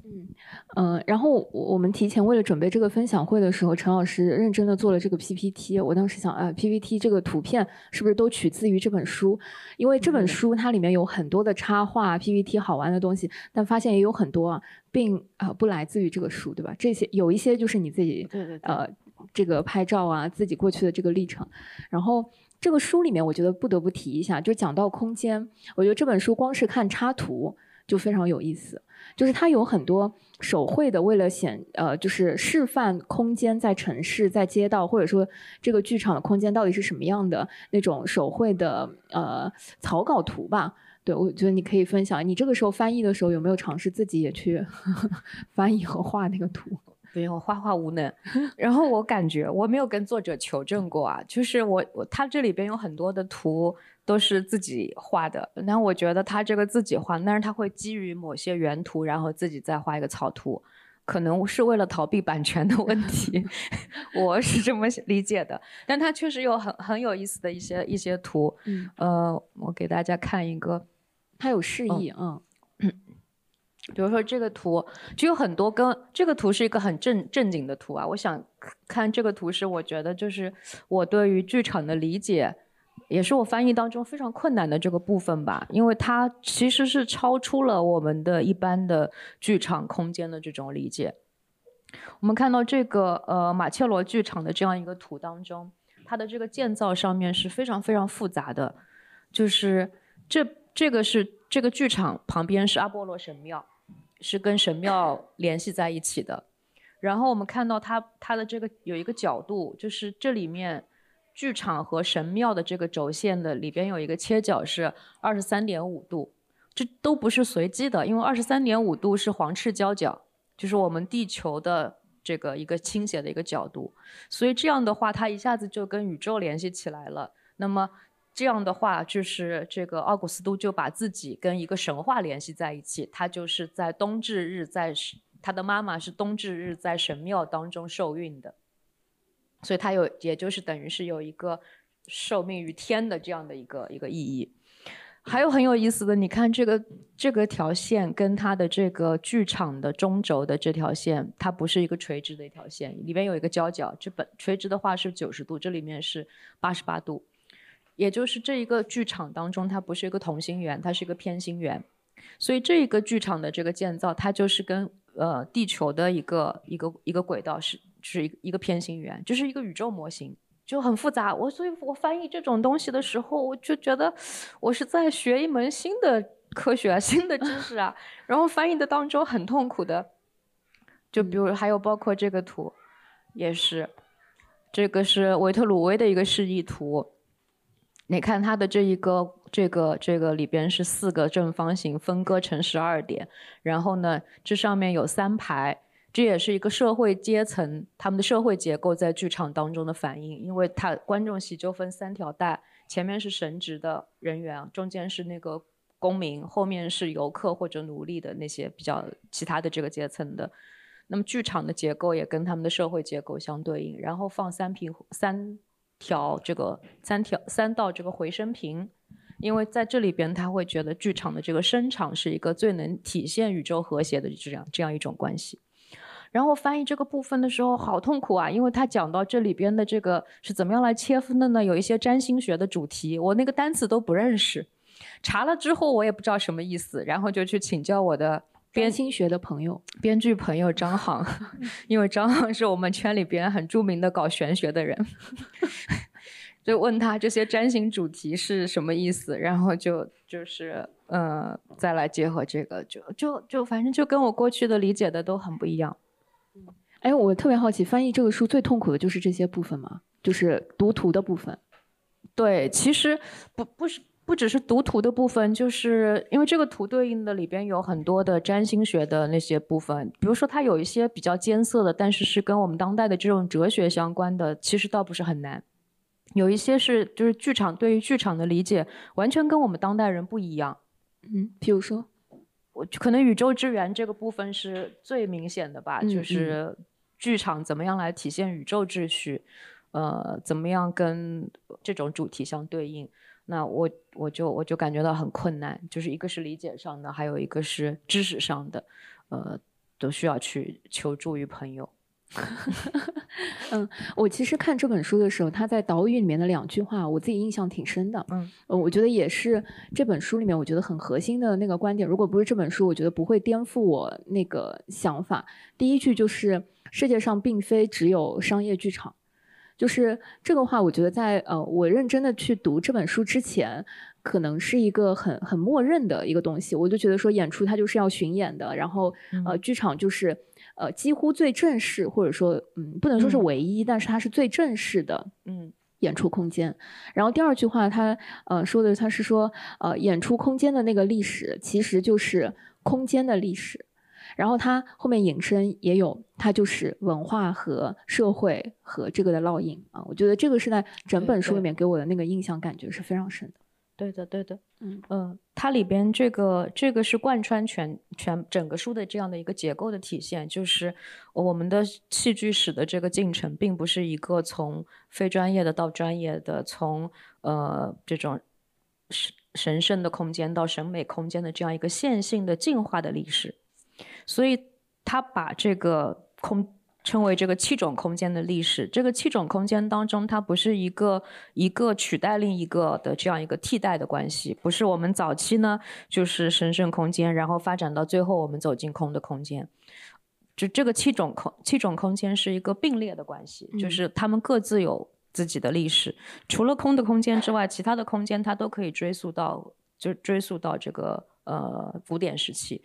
嗯呃，然后我我们提前为了准备这个分享会的时候，陈老师认真的做了这个 PPT。我当时想，啊，PPT 这个图片是不是都取自于这本书？因为这本书它里面有很多的插画、PPT 好玩的东西，但发现也有很多啊，并啊不来自于这个书，对吧？这些有一些就是你自己对对呃这个拍照啊，自己过去的这个历程。然后这个书里面，我觉得不得不提一下，就讲到空间，我觉得这本书光是看插图就非常有意思。就是它有很多手绘的，为了显呃，就是示范空间在城市、在街道，或者说这个剧场的空间到底是什么样的那种手绘的呃草稿图吧。对，我觉得你可以分享。你这个时候翻译的时候有没有尝试自己也去 (laughs) 翻译和画那个图？不用，我画画无能。(laughs) 然后我感觉我没有跟作者求证过啊，就是我我他这里边有很多的图都是自己画的，那我觉得他这个自己画，但是他会基于某些原图，然后自己再画一个草图，可能是为了逃避版权的问题，(laughs) 我是这么理解的。但他确实有很很有意思的一些一些图，嗯，呃，我给大家看一个。它有示意，嗯。比如说这个图，就有很多跟这个图是一个很正正经的图啊。我想看这个图是，我觉得就是我对于剧场的理解，也是我翻译当中非常困难的这个部分吧，因为它其实是超出了我们的一般的剧场空间的这种理解。我们看到这个呃马切罗剧场的这样一个图当中，它的这个建造上面是非常非常复杂的，就是这这个是这个剧场旁边是阿波罗神庙。是跟神庙联系在一起的，然后我们看到它它的这个有一个角度，就是这里面剧场和神庙的这个轴线的里边有一个切角是二十三点五度，这都不是随机的，因为二十三点五度是黄赤交角，就是我们地球的这个一个倾斜的一个角度，所以这样的话它一下子就跟宇宙联系起来了。那么这样的话，就是这个奥古斯都就把自己跟一个神话联系在一起。他就是在冬至日，在他的妈妈是冬至日在神庙当中受孕的，所以他有，也就是等于是有一个受命于天的这样的一个一个意义。还有很有意思的，你看这个这个条线跟它的这个剧场的中轴的这条线，它不是一个垂直的一条线，里边有一个交角。这本垂直的话是九十度，这里面是八十八度。也就是这一个剧场当中，它不是一个同心圆，它是一个偏心圆，所以这一个剧场的这个建造，它就是跟呃地球的一个一个一个轨道是是一一个偏心圆，就是一个宇宙模型，就很复杂。我所以，我翻译这种东西的时候，我就觉得我是在学一门新的科学、(laughs) 新的知识啊。然后翻译的当中很痛苦的，就比如还有包括这个图，也是，这个是维特鲁威的一个示意图。你看它的这一个这个这个里边是四个正方形分割成十二点，然后呢，这上面有三排，这也是一个社会阶层他们的社会结构在剧场当中的反应，因为它观众席就分三条带，前面是神职的人员，中间是那个公民，后面是游客或者奴隶的那些比较其他的这个阶层的，那么剧场的结构也跟他们的社会结构相对应，然后放三平三。调这个三条三道这个回声屏，因为在这里边他会觉得剧场的这个声场是一个最能体现宇宙和谐的这样这样一种关系。然后翻译这个部分的时候好痛苦啊，因为他讲到这里边的这个是怎么样来切分的呢？有一些占星学的主题，我那个单词都不认识，查了之后我也不知道什么意思，然后就去请教我的。编心学的朋友，编剧朋友张航，(laughs) 因为张航是我们圈里边很著名的搞玄学的人，(laughs) 就问他这些占星主题是什么意思，然后就就是嗯，再来结合这个，就就就反正就跟我过去的理解的都很不一样。哎，我特别好奇，翻译这个书最痛苦的就是这些部分吗？就是读图的部分？对，其实不不是。不只是读图的部分，就是因为这个图对应的里边有很多的占星学的那些部分，比如说它有一些比较艰涩的，但是是跟我们当代的这种哲学相关的，其实倒不是很难。有一些是就是剧场对于剧场的理解完全跟我们当代人不一样。嗯，比如说，我可能宇宙之源这个部分是最明显的吧，嗯就是剧场怎么样来体现宇宙秩序，呃，怎么样跟这种主题相对应。那我我就我就感觉到很困难，就是一个是理解上的，还有一个是知识上的，呃，都需要去求助于朋友。嗯我其实看这本书的时候，他在导语里面的两句话，我自己印象挺深的。嗯，呃，我觉得也是这本书里面我觉得很核心的那个观点。如果不是这本书，我觉得不会颠覆我那个想法。第一句就是世界上并非只有商业剧场，就是这个话，我觉得在呃我认真的去读这本书之前。可能是一个很很默认的一个东西，我就觉得说演出它就是要巡演的，然后呃剧场就是呃几乎最正式，或者说嗯不能说是嗯唯一，但是它是最正式的嗯演出空间。然后第二句话他呃说的他是说呃演出空间的那个历史其实就是空间的历史。然后它后面引申也有，它就是文化和社会和这个的烙印啊。我觉得这个是在整本书里面给我的那个印象感觉是非常深的。对的，对的，嗯嗯，它里边这个这个是贯穿全全整个书的这样的一个结构的体现，就是我们的戏剧史的这个进程，并不是一个从非专业的到专业的，从呃这种神神圣的空间到审美空间的这样一个线性的进化的历史，所以他把这个空。称为这个七种空间的历史，这个七种空间当中，它不是一个一个取代另一个的这样一个替代的关系，不是我们早期呢就是神圣空间，然后发展到最后我们走进空的空间。就这个七种空七种空间是一个并列的关系，就嗯是他们各自有自己的历史，除了空的空间之外，其他的空间它都可以追溯到就追溯到这个呃古典时期。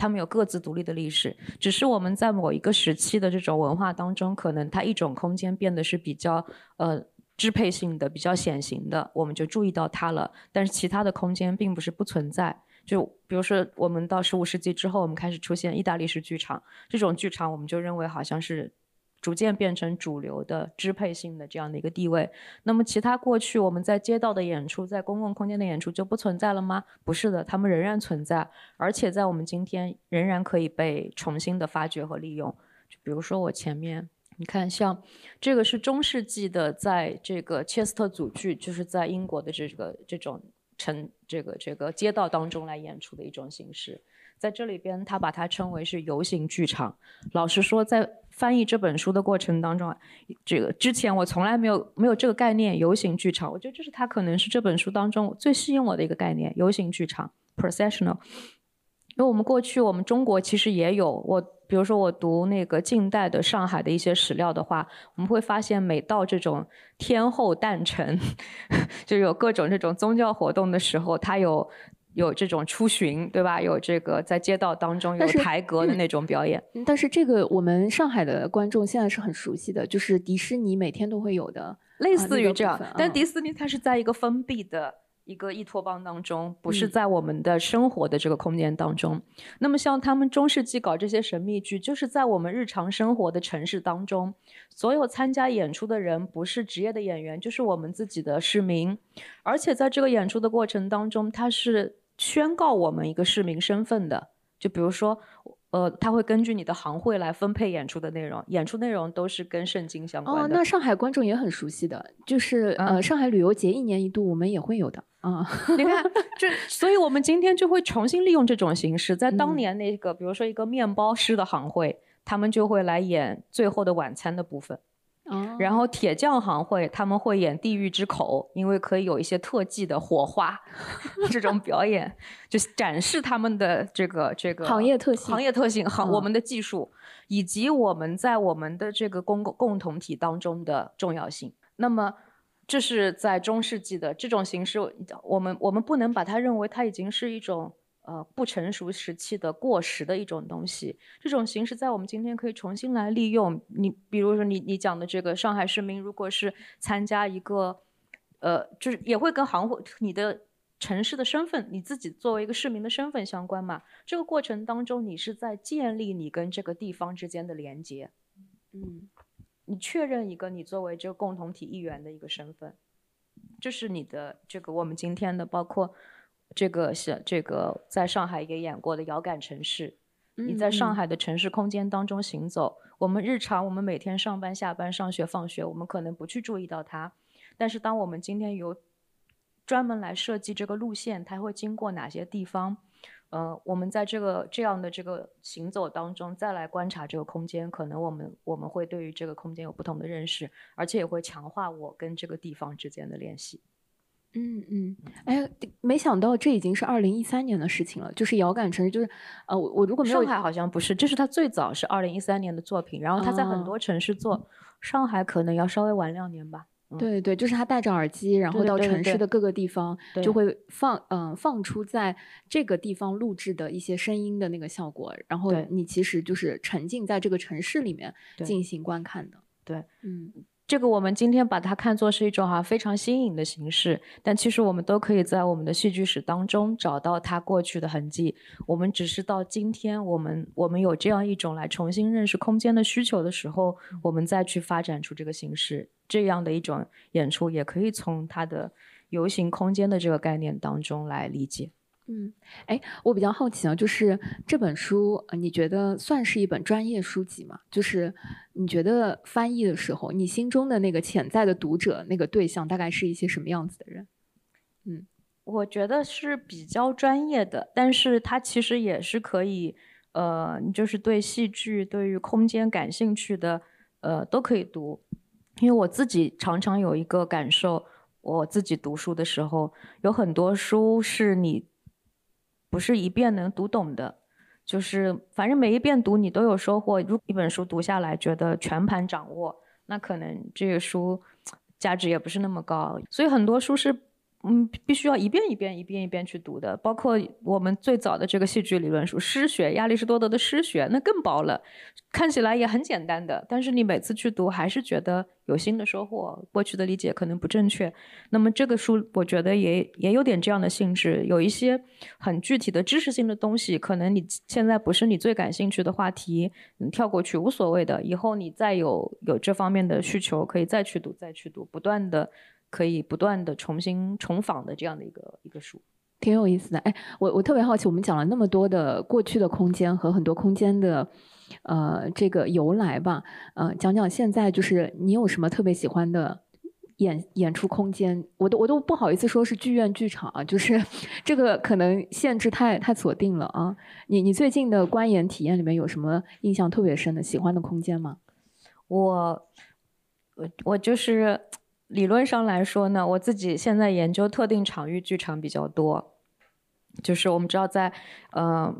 他们有各自独立的历史，只是我们在某一个时期的这种文化当中，可能它一种空间变得是比较呃支配性的、比较显形的，我们就注意到它了。但是其他的空间并不是不存在。就比如说，我们到十五世纪之后，我们开始出现意大利式剧场，这种剧场我们就认为好像是逐渐变成主流的支配性的这样的一个地位。那么，其他过去我们在街道的演出、在公共空间的演出就不存在了吗？不是的，它们仍然存在，而且在我们今天仍然可以被重新的发掘和利用。就比如说我前面。你看，像这个是中世纪的，在这个切斯特组剧，就是在英国的这个这种城这个这个街道当中来演出的一种形式。在这里边，他把它称为是游行剧场。老实说，在翻译这本书的过程当中啊，这个之前我从来没有没有这个概念，游行剧场。我觉得这是他可能是这本书当中最吸引我的一个概念，游行剧场 （processional）。因为我们过去我们中国其实也有我，比如说我读那个近代的上海的一些史料的话，我们会发现每到这种天后诞辰，(laughs) 就有各种这种宗教活动的时候，它有有这种出巡，对吧？有这个在街道当中有台阁的那种表演。嗯但是这个我们上海的观众现在是很熟悉的，就是迪士尼每天都会有的。类似于这样，但迪士尼它是在一个封闭的一个伊托邦当中，不是嗯在我们的生活的这个空间当中。那么像他们中世纪搞这些神秘剧，就是在我们日常生活的城市当中，所有参加演出的人不是职业的演员，就是我们自己的市民，而且在这个演出的过程当中，它是宣告我们一个市民身份的。就比如说，呃，他会根据你的行会来分配演出的内容，演出内容都是跟圣经相关哦，的。那上海观众也很熟悉的，就是、嗯呃，上海旅游节一年一度，我们也会有的啊。(laughs) 你看，这，所以我们今天就会重新利用这种形式，在当嗯年那个，比如说一个面包师的行会，他们就会来演《最后的晚餐》的部分，哦然后铁匠行会他们会演《地狱之口》，因为可以有一些特技的火花 (laughs) 这种表演，就展示他们的这个这个行业特性行业特性，行、我嗯们的技术以及我们在我们的这个公共共同体当中的重要性。那么。这是在中世纪的这种形式，我们我们不能把它认为它已经是一种呃不成熟时期的过时的一种东西。这种形式在我们今天可以重新来利用。你比如说你你讲的这个上海市民，如果是参加一个呃，就是也会跟行会你的城市的身份，你自己作为一个市民的身份相关嘛。这个过程当中，你是在建立你跟这个地方之间的连接。嗯你确认一个你作为这个共同体一员的一个身份，这是你的这个我们今天的包括这个是这个在上海也演过的遥感城市，你在上嗯海的城市空间当中行走，我们日常我们每天上班下班上学放学，我们可能不去注意到它，但是当我们今天有专门来设计这个路线，它会经过哪些地方？呃，我们在这个这样的这个行走当中，再来观察这个空间，可能我们我们会对于这个空间有不同的认识，而且也会强化我跟这个地方之间的联系。嗯嗯，哎，没想到这已经是二零一三年的事情了，就是遥感城市，就是呃，我我如果没有上海好像不是，这是他最早是二零一三年的作品，然后他在很哦多城市做，上海可能要稍微晚两年吧。嗯。对对，就是他戴着耳机，然后到城市的各个地方，对。就会放嗯、放出在这个地方录制的一些声音的那个效果，然后你其实就是沉浸在这个城市里面进行观看的。对，嗯这个我们今天把它看作是一种哈、非常新颖的形式，但其实我们都可以在我们的戏剧史当中找到它过去的痕迹。我们只是到今天，我们我们有这样一种来重新认识空间的需求的时候，我们再去发展出这个形式。这样的一种演出，也可以从它的游行空间的这个概念当中来理解。嗯，哎，我比较好奇啊，就是这本书，你觉得算是一本专业书籍吗？就是你觉得翻译的时候，你心中的那个潜在的读者那个对象大概是一些什么样子的人？嗯我觉得是比较专业的，但是它其实也是可以，呃，就是对戏剧、对于空间感兴趣的，呃，都可以读。因为我自己常常有一个感受，我自己读书的时候，有很多书是你不是一遍能读懂的，就是反正每一遍读你都有收获。如果一本书读下来觉得全盘掌握，那可能这个书价值也不是那么高。所以很多书是嗯必须要一遍一遍一遍一遍去读的，包括我们最早的这个戏剧理论书《诗学》，亚里士多德的《诗学》，那更薄了，看起来也很简单的，但是你每次去读还是觉得有新的收获，过去的理解可能不正确。那么这个书我觉得也也有点这样的性质，有一些很具体的知识性的东西，可能你现在不是你最感兴趣的话题，你跳过去无所谓的。以后你再有有这方面的需求，可以再去读，再去读，不断的可以不断的重新重访的这样的一个一个书。挺有意思的。哎，我我特别好奇，我们讲了那么多的过去的空间和很多空间的呃这个由来吧，呃，讲讲现在就是你有什么特别喜欢的演演出空间？我都我都不好意思说是剧院剧场啊，就是 (laughs) 这个可能限制太太锁定了啊。你你最近的观演体验里面有什么印象特别深的、喜欢的空间吗？我我我就是理论上来说呢，我自己现在研究特定场域剧场比较多，就是我们知道在呃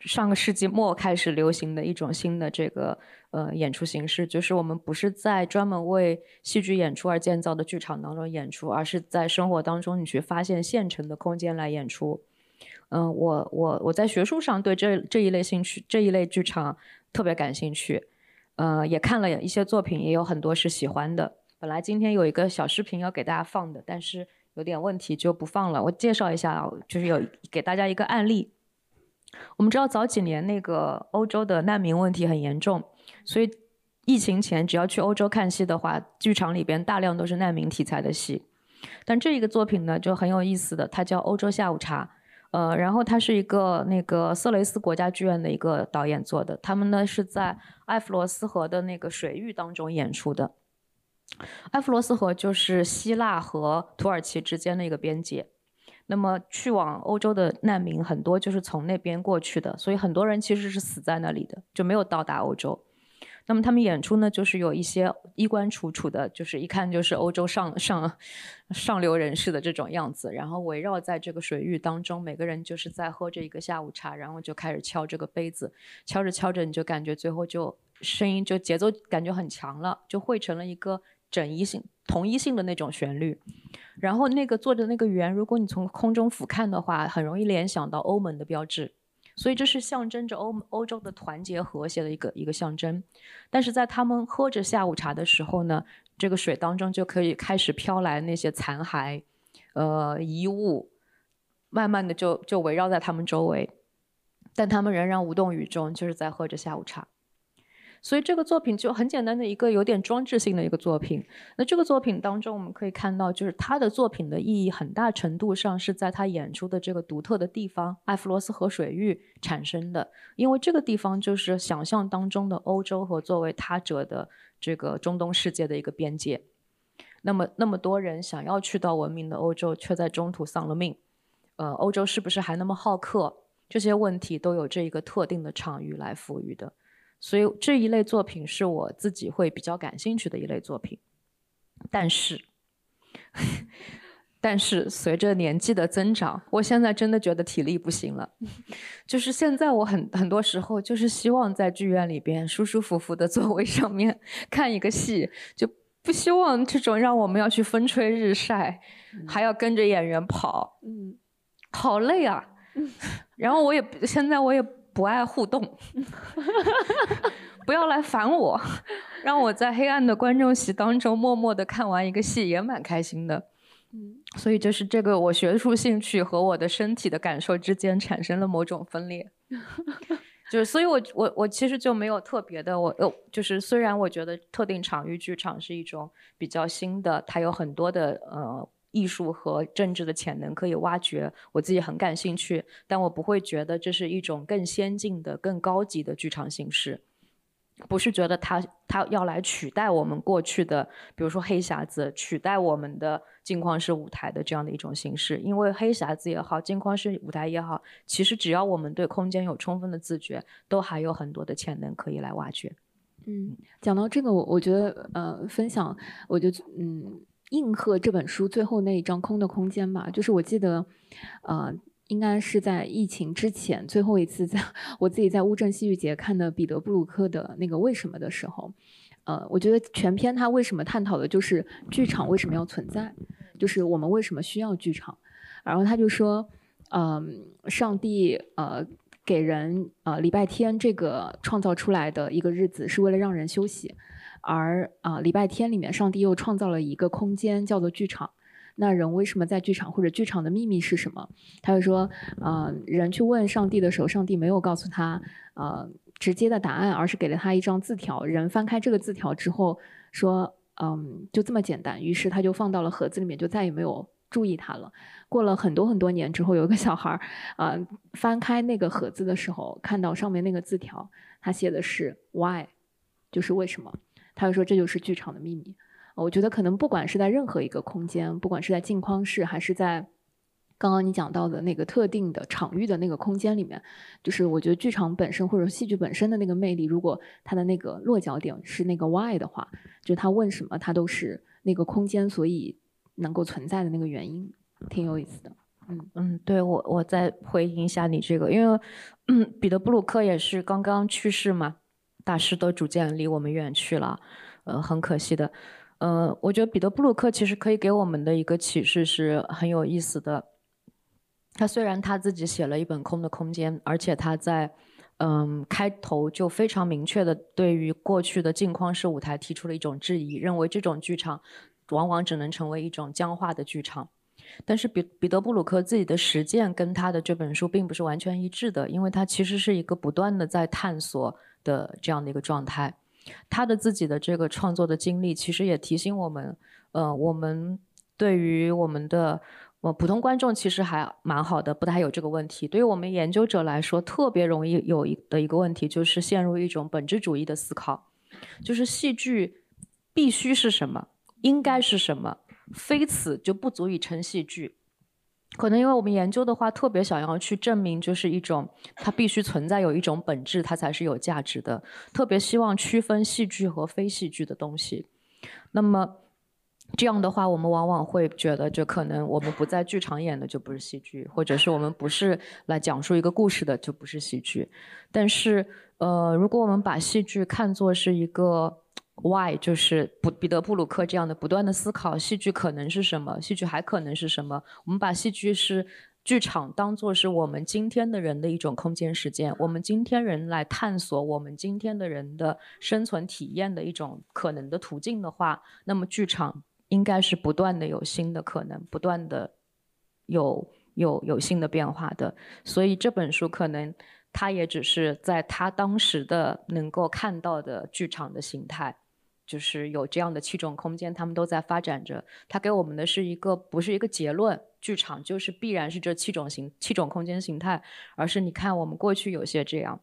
上个世纪末开始流行的一种新的这个呃演出形式，就是我们不是在专门为戏剧演出而建造的剧场当中演出，而是在生活当中你去发现现成的空间来演出。嗯、我我我在学术上对这这一类兴趣这一类剧场特别感兴趣。呃，也看了一些作品，也有很多是喜欢的。本来今天有一个小视频要给大家放的，但是有点问题就不放了。我介绍一下啊，就是有给大家一个案例。我们知道早几年那个欧洲的难民问题很严重，所以疫情前只要去欧洲看戏的话，剧场里边大量都是难民题材的戏。但这一个作品呢就很有意思的，它叫《欧洲下午茶》。呃，然后它是一个那个色雷斯国家剧院的一个导演做的，他们呢是在埃弗罗斯河的那个水域当中演出的。埃弗罗斯河就是希腊和土耳其之间的一个边界，那么去往欧洲的难民很多就是从那边过去的，所以很多人其实是死在那里的，就没有到达欧洲。那么他们演出呢，就是有一些衣冠楚楚的，就是一看就是欧洲上上上流人士的这种样子，然后围绕在这个水域当中，每个人就是在喝着一个下午茶，然后就开始敲这个杯子，敲着敲着，你就感觉最后就声音就节奏感觉很强了，就汇成了一个整一性、同一性的那种旋律。然后那个做的那个圆，如果你从空中俯瞰的话，很容易联想到欧盟的标志。所以这是象征着欧欧洲的团结和谐的一个一个象征，但是在他们喝着下午茶的时候呢，这个水当中就可以开始飘来那些残骸，呃遗物，慢慢的就就围绕在他们周围，但他们仍然无动于衷，就是在喝着下午茶。所以这个作品就很简单的一个有点装置性的一个作品。那这个作品当中，我们可以看到，就是他的作品的意义很大程度上是在他演出的这个独特的地方——艾弗罗斯河水域产生的。因为这个地方就是想象当中的欧洲和作为他者的这个中东世界的一个边界。那么，那么多人想要去到文明的欧洲，却在中途丧了命。呃，欧洲是不是还那么好客？这些问题都有这一个特定的场域来赋予的。所以这一类作品是我自己会比较感兴趣的一类作品，但是，(laughs) 但是随着年纪的增长，我现在真的觉得体力不行了。(laughs) 就是现在我很很多时候就是希望在剧院里边舒舒服服的座位上面看一个戏，就不希望这种让我们要去风吹日晒，还要跟着演员跑，嗯，好累啊。(laughs) 然后我也现在我也。不爱互动，(laughs) 不要来烦我，让我在黑暗的观众席当中默默的看完一个戏也蛮开心的。嗯，所以就是这个我学术兴趣和我的身体的感受之间产生了某种分裂，(laughs) 就是所以我我我其实就没有特别的，我呃就是虽然我觉得特定场域剧场是一种比较新的，它有很多的呃。艺术和政治的潜能可以挖掘，我自己很感兴趣，但我不会觉得这是一种更先进的、更高级的剧场形式，不是觉得它它要来取代我们过去的，比如说黑匣子，取代我们的镜框式舞台的这样的一种形式。因为黑匣子也好，镜框式舞台也好，其实只要我们对空间有充分的自觉，都还有很多的潜能可以来挖掘。嗯，讲到这个，我我觉得呃，分享，我就嗯。应和这本书最后那一张空的空间吧，就是我记得，呃，应该是在疫情之前最后一次，在我自己在乌镇戏剧节看的彼得布鲁克的那个为什么的时候，呃，我觉得全篇他为什么探讨的就是剧场为什么要存在，就是我们为什么需要剧场，然后他就说，嗯，上帝呃给人呃礼拜天这个创造出来的一个日子是为了让人休息。而啊，礼拜天里面，上帝又创造了一个空间，叫做剧场。那人为什么在剧场，或者剧场的秘密是什么？他就说，啊，人去问上帝的时候，上帝没有告诉他，呃，直接的答案，而是给了他一张字条。人翻开这个字条之后，说，嗯，就这么简单。于是他就放到了盒子里面，就再也没有注意它了。过了很多很多年之后，有一个小孩儿，啊，翻开那个盒子的时候，看到上面那个字条，他写的是 “why”，就是为什么。他就说：“这就是剧场的秘密。”我觉得可能不管是在任何一个空间，不管是在镜框室，还是在刚刚你讲到的那个特定的场域的那个空间里面，就是我觉得剧场本身或者戏剧本身的那个魅力，如果它的那个落脚点是那个 why 的话，就他问什么，它都是那个空间所以能够存在的那个原因，挺有意思的。嗯嗯，对我我再回应一下你这个，因为嗯彼得布鲁克也是刚刚去世嘛。大师都逐渐离我们远去了，呃，很可惜的。呃，我觉得彼得布鲁克其实可以给我们的一个启示是很有意思的。他虽然他自己写了一本《空的空间》，而且他在嗯开头就非常明确的对于过去的镜框式舞台提出了一种质疑，认为这种剧场往往只能成为一种僵化的剧场。但是彼彼得布鲁克自己的实践跟他的这本书并不是完全一致的，因为他其实是一个不断的在探索。的这样的一个状态，他的自己的这个创作的经历，其实也提醒我们，呃，我们对于我们的呃普通观众其实还蛮好的，不太有这个问题。对于我们研究者来说，特别容易有一的一个问题，就是陷入一种本质主义的思考，就是戏剧必须是什么，应该是什么，非此就不足以成戏剧。可能因为我们研究的话，特别想要去证明，就是一种它必须存在有一种本质，它才是有价值的。特别希望区分戏剧和非戏剧的东西。那么这样的话，我们往往会觉得，就可能我们不在剧场演的就不是戏剧，或者是我们不是来讲述一个故事的就不是戏剧。但是，呃，如果我们把戏剧看作是一个。Why 就是不彼得布鲁克这样的不断的思考，戏剧可能是什么？戏剧还可能是什么？我们把戏剧是剧场当做是我们今天的人的一种空间实践，我们今天人来探索我们今天的人的生存体验的一种可能的途径的话，那么剧场应该是不断的有新的可能，不断的有有有新的变化的。所以这本书可能。它也只是在它当时的能够看到的剧场的形态，就是有这样的七种空间，他们都在发展着。它给我们的是一个不是一个结论，剧场就是必然是这七种形七种空间形态，而是你看我们过去有些这样。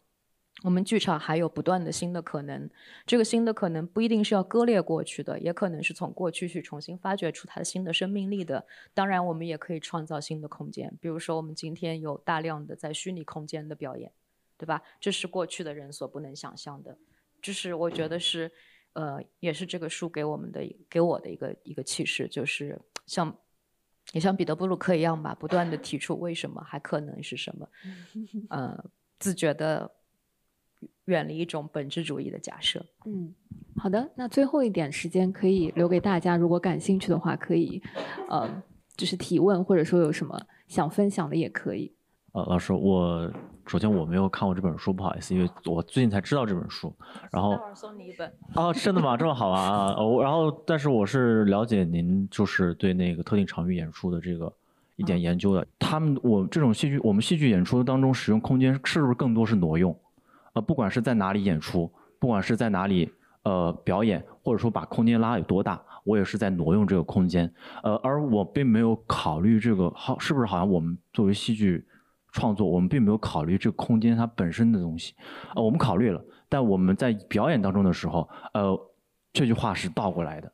我们剧场还有不断的新的可能，这个新的可能不一定是要割裂过去的，也可能是从过去去重新发掘出它的新的生命力的。当然，我们也可以创造新的空间，比如说我们今天有大量的在虚拟空间的表演，对吧？这是过去的人所不能想象的，这是我觉得是，呃，也是这个书给我们的给我的一个一个启示，就是像也像彼得布鲁克一样吧，不断的提出为什么还可能是什么，(laughs) 呃，自觉的。远离一种本质主义的假设。嗯，好的，那最后一点时间可以留给大家，如果感兴趣的话，可以，呃，就是提问，或者说有什么想分享的也可以。呃，老师，我首先我没有看过这本书，不好意思，因为我最近才知道这本书。然后待会儿送你一本。哦，真的吗？这么好啊！哦，然后但是我是了解您就是对那个特定场域演出的这个一点研究的。他们我这种戏剧，我们戏剧演出当中使用空间，是不是更多是挪用？呃，不管是在哪里演出，不管是在哪里呃表演，或者说把空间拉有多大，我也是在挪用这个空间。呃，而我并没有考虑这个好是不是好像我们作为戏剧创作，我们并没有考虑这个空间它本身的东西。呃，我们考虑了，但我们在表演当中的时候，呃，这句话是倒过来的。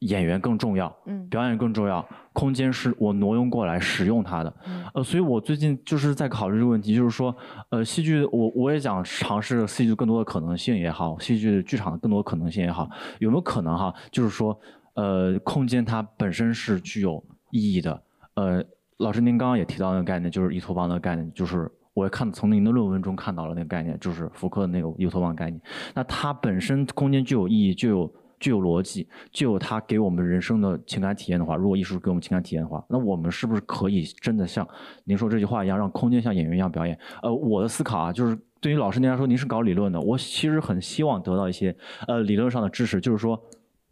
演员更重要，嗯，表演更重要，空间是我挪用过来使用它的，呃，所以我最近就是在考虑这个问题，就是说，呃，戏剧我我也想尝试戏剧更多的可能性也好，戏剧剧场的更多可能性也好，有没有可能哈？就是说，呃，空间它本身是具有意义的，呃，老师您刚刚也提到那个概念，就是依托邦的概念，就是我看从您的论文中看到了那个概念，就是福克的那个依托邦概念，那它本身空间具有意义，就有。具有逻辑，具有它给我们人生的情感体验的话，如果艺术给我们情感体验的话，那我们是不是可以真的像您说这句话一样，让空间像演员一样表演？呃，我的思考啊，就是对于老师您来说，您是搞理论的，我其实很希望得到一些呃理论上的知识，就是说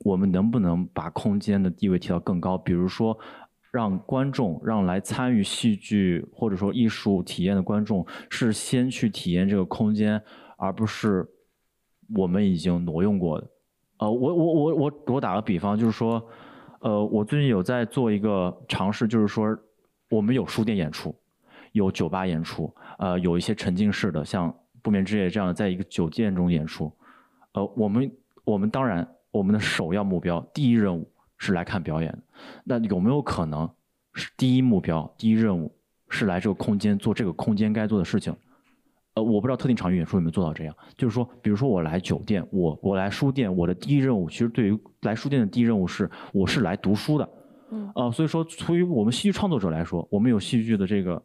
我们能不能把空间的地位提到更高？比如说，让观众，让来参与戏剧或者说艺术体验的观众是先去体验这个空间，而不是我们已经挪用过的。呃，我我我我我打个比方，就是说，呃，我最近有在做一个尝试，就是说，我们有书店演出，有酒吧演出，呃，有一些沉浸式的，像不眠之夜这样的，在一个酒店中演出，呃，我们我们当然，我们的首要目标，第一任务是来看表演的，那有没有可能是第一目标，第一任务是来这个空间做这个空间该做的事情？呃，我不知道特定场域演出有没有做到这样，就是说，比如说我来酒店，我我来书店，我的第一任务其实对于来书店的第一任务是，我是来读书的，嗯，呃，所以说，出于我们戏剧创作者来说，我们有戏剧的这个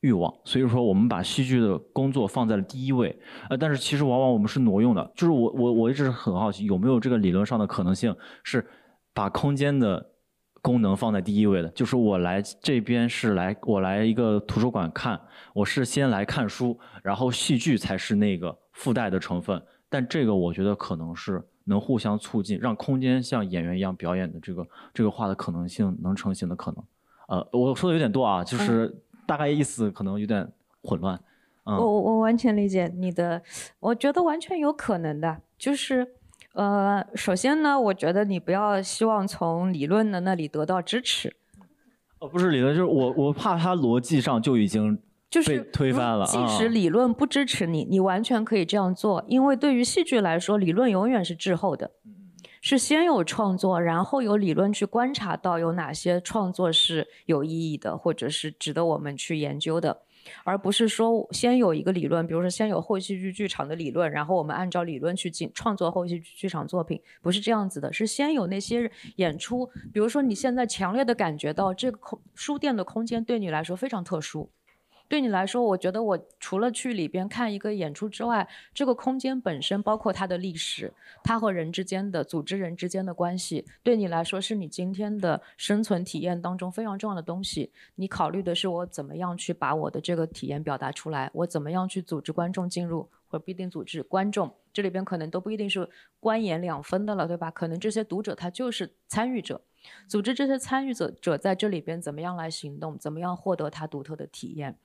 欲望，所以说我们把戏剧的工作放在了第一位，呃，但是其实往往我们是挪用的，就是我我我一直很好奇，有没有这个理论上的可能性，是把空间的。功能放在第一位的，就是我来这边是来我来一个图书馆看，我是先来看书，然后戏剧才是那个附带的成分。但这个我觉得可能是能互相促进，让空间像演员一样表演的这个这个话的可能性能成型的可能。呃，我说的有点多啊，就是大概意思可能有点混乱。嗯，我我完全理解你的，我觉得完全有可能的，就是。呃，首先呢，我觉得你不要希望从理论的那里得到支持。哦，不是理论，就是我我怕他逻辑上就已经就是被推翻了。即使理论不支持你，你完全可以这样做，因为对于戏剧来说，理论永远是滞后的，是先有创作，然后有理论去观察到有哪些创作是有意义的，或者是值得我们去研究的。而不是说先有一个理论，比如说先有后戏剧剧场的理论，然后我们按照理论去进创作后戏剧剧场作品，不是这样子的，是先有那些演出，比如说你现在强烈的感觉到这个空书店的空间对你来说非常特殊。对你来说，我觉得我除了去里边看一个演出之外，这个空间本身包括它的历史，它和人之间的组织人之间的关系，对你来说是你今天的生存体验当中非常重要的东西。你考虑的是我怎么样去把我的这个体验表达出来，我怎么样去组织观众进入，或者不一定组织观众，这里边可能都不一定是观演两分的了，对吧？可能这些读者他就是参与者，组织这些参与者者在这里边怎么样来行动，怎么样获得他独特的体验。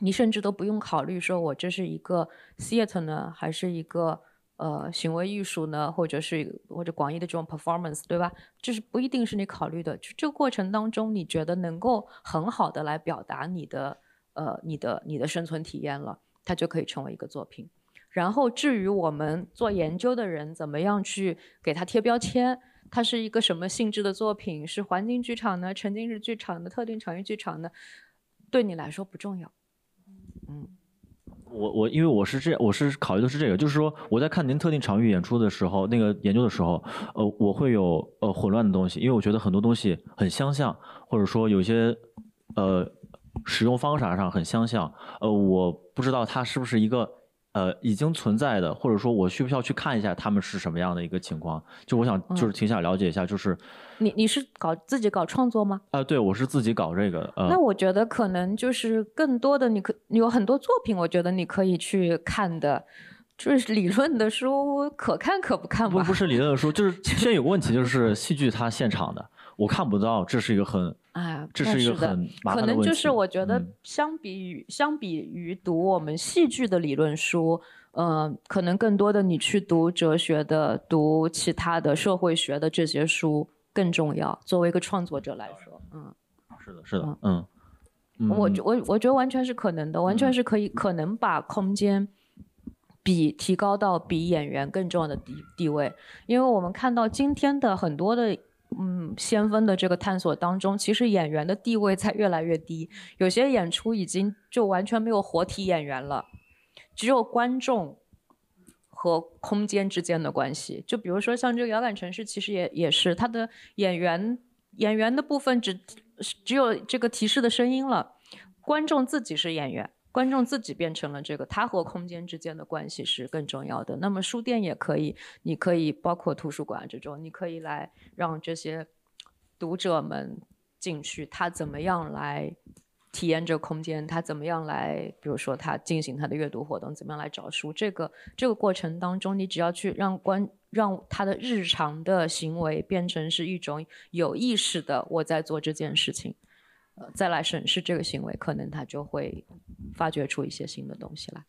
你甚至都不用考虑说我这是一个 theater 呢，还是一个呃行为艺术呢，或者是或者广义的这种 performance，对吧？这是不一定是你考虑的。就这个过程当中，你觉得能够很好的来表达你的呃你的你的生存体验了，它就可以成为一个作品。然后至于我们做研究的人怎么样去给它贴标签，它是一个什么性质的作品，是环境剧场呢，沉浸式剧场的特定场域剧场呢？对你来说不重要。嗯，我我因为我是这我是考虑的是这个，就是说我在看您特定场域演出的时候，那个研究的时候，呃，我会有呃混乱的东西，因为我觉得很多东西很相像，或者说有些呃使用方法上很相像，呃，我不知道它是不是一个。呃，已经存在的，或者说，我需不需要去看一下他们是什么样的一个情况？就我想，就是挺想了解一下，就是你你是搞自己搞创作吗？啊，对，我是自己搞这个。呃、那我觉得可能就是更多的，你可有很多作品，我觉得你可以去看的，就是理论的书，可看可不看吧。不不是理论的书，就是现在有个问题，就 (laughs) 是戏剧它现场的，我看不到，这是一个很。哎，这是一个很可能就是我觉得相比于相比于读我们戏剧的理论书，嗯，可能更多的你去读哲学的、读其他的社会学的这些书更重要。作为一个创作者来说，嗯，是的，是的，嗯，我我我觉得完全是可能的，完全是可以可能把空间比提高到比演员更重要的地地位，因为我们看到今天的很多的。嗯，先锋的这个探索当中，其实演员的地位在越来越低，有些演出已经就完全没有活体演员了，只有观众和空间之间的关系。就比如说像这个遥感城市，其实也也是它的演员演员的部分只只有这个提示的声音了，观众自己是演员。观众自己变成了这个，他和空间之间的关系是更重要的。那么书店也可以，你可以包括图书馆这种，你可以来让这些读者们进去，他怎么样来体验这个空间？他怎么样来，比如说他进行他的阅读活动，怎么样来找书？这个这个过程当中，你只要去让观让他的日常的行为变成是一种有意识的，我在做这件事情。再来审视这个行为，可能他就会发掘出一些新的东西来。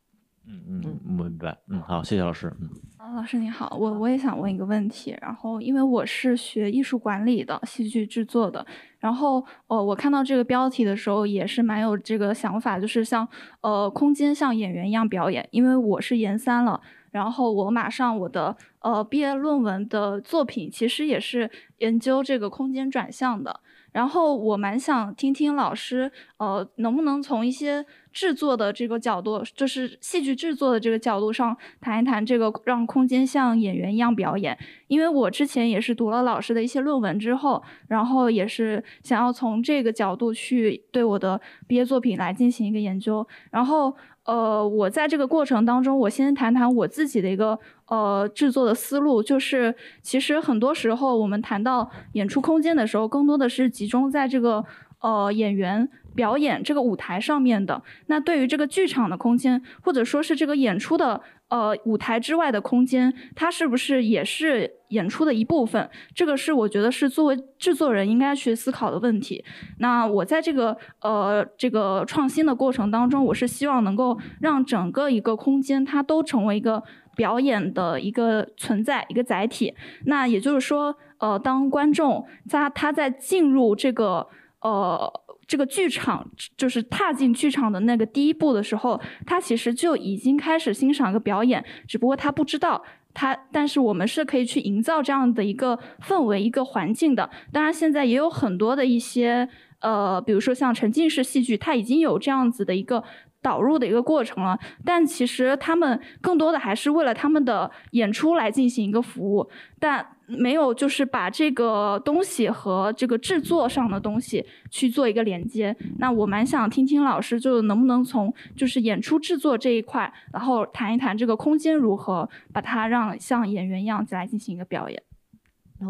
嗯嗯，明白。嗯，好，谢谢老师。嗯，啊，老师你好，我我也想问一个问题。然后，因为我是学艺术管理的，戏剧制作的。然后，呃，我看到这个标题的时候，也是蛮有这个想法，就是像呃，空间像演员一样表演。因为我是研三了，然后我马上我的呃毕业论文的作品，其实也是研究这个空间转向的。然后我蛮想听听老师，呃，能不能从一些制作的这个角度，就是戏剧制作的这个角度上谈一谈这个让空间像演员一样表演？因为我之前也是读了老师的一些论文之后，然后也是想要从这个角度去对我的毕业作品来进行一个研究，然后。呃，我在这个过程当中，我先谈谈我自己的一个呃制作的思路，就是其实很多时候我们谈到演出空间的时候，更多的是集中在这个呃演员。表演这个舞台上面的，那对于这个剧场的空间，或者说是这个演出的呃舞台之外的空间，它是不是也是演出的一部分？这个是我觉得是作为制作人应该去思考的问题。那我在这个呃这个创新的过程当中，我是希望能够让整个一个空间它都成为一个表演的一个存在一个载体。那也就是说，呃，当观众他他在进入这个呃。这个剧场就是踏进剧场的那个第一步的时候，他其实就已经开始欣赏一个表演，只不过他不知道他，但是我们是可以去营造这样的一个氛围、一个环境的。当然，现在也有很多的一些呃，比如说像沉浸式戏剧，它已经有这样子的一个导入的一个过程了，但其实他们更多的还是为了他们的演出来进行一个服务，但。没有，就是把这个东西和这个制作上的东西去做一个连接。那我蛮想听听老师，就能不能从就是演出制作这一块，然后谈一谈这个空间如何把它让像演员一样来进行一个表演。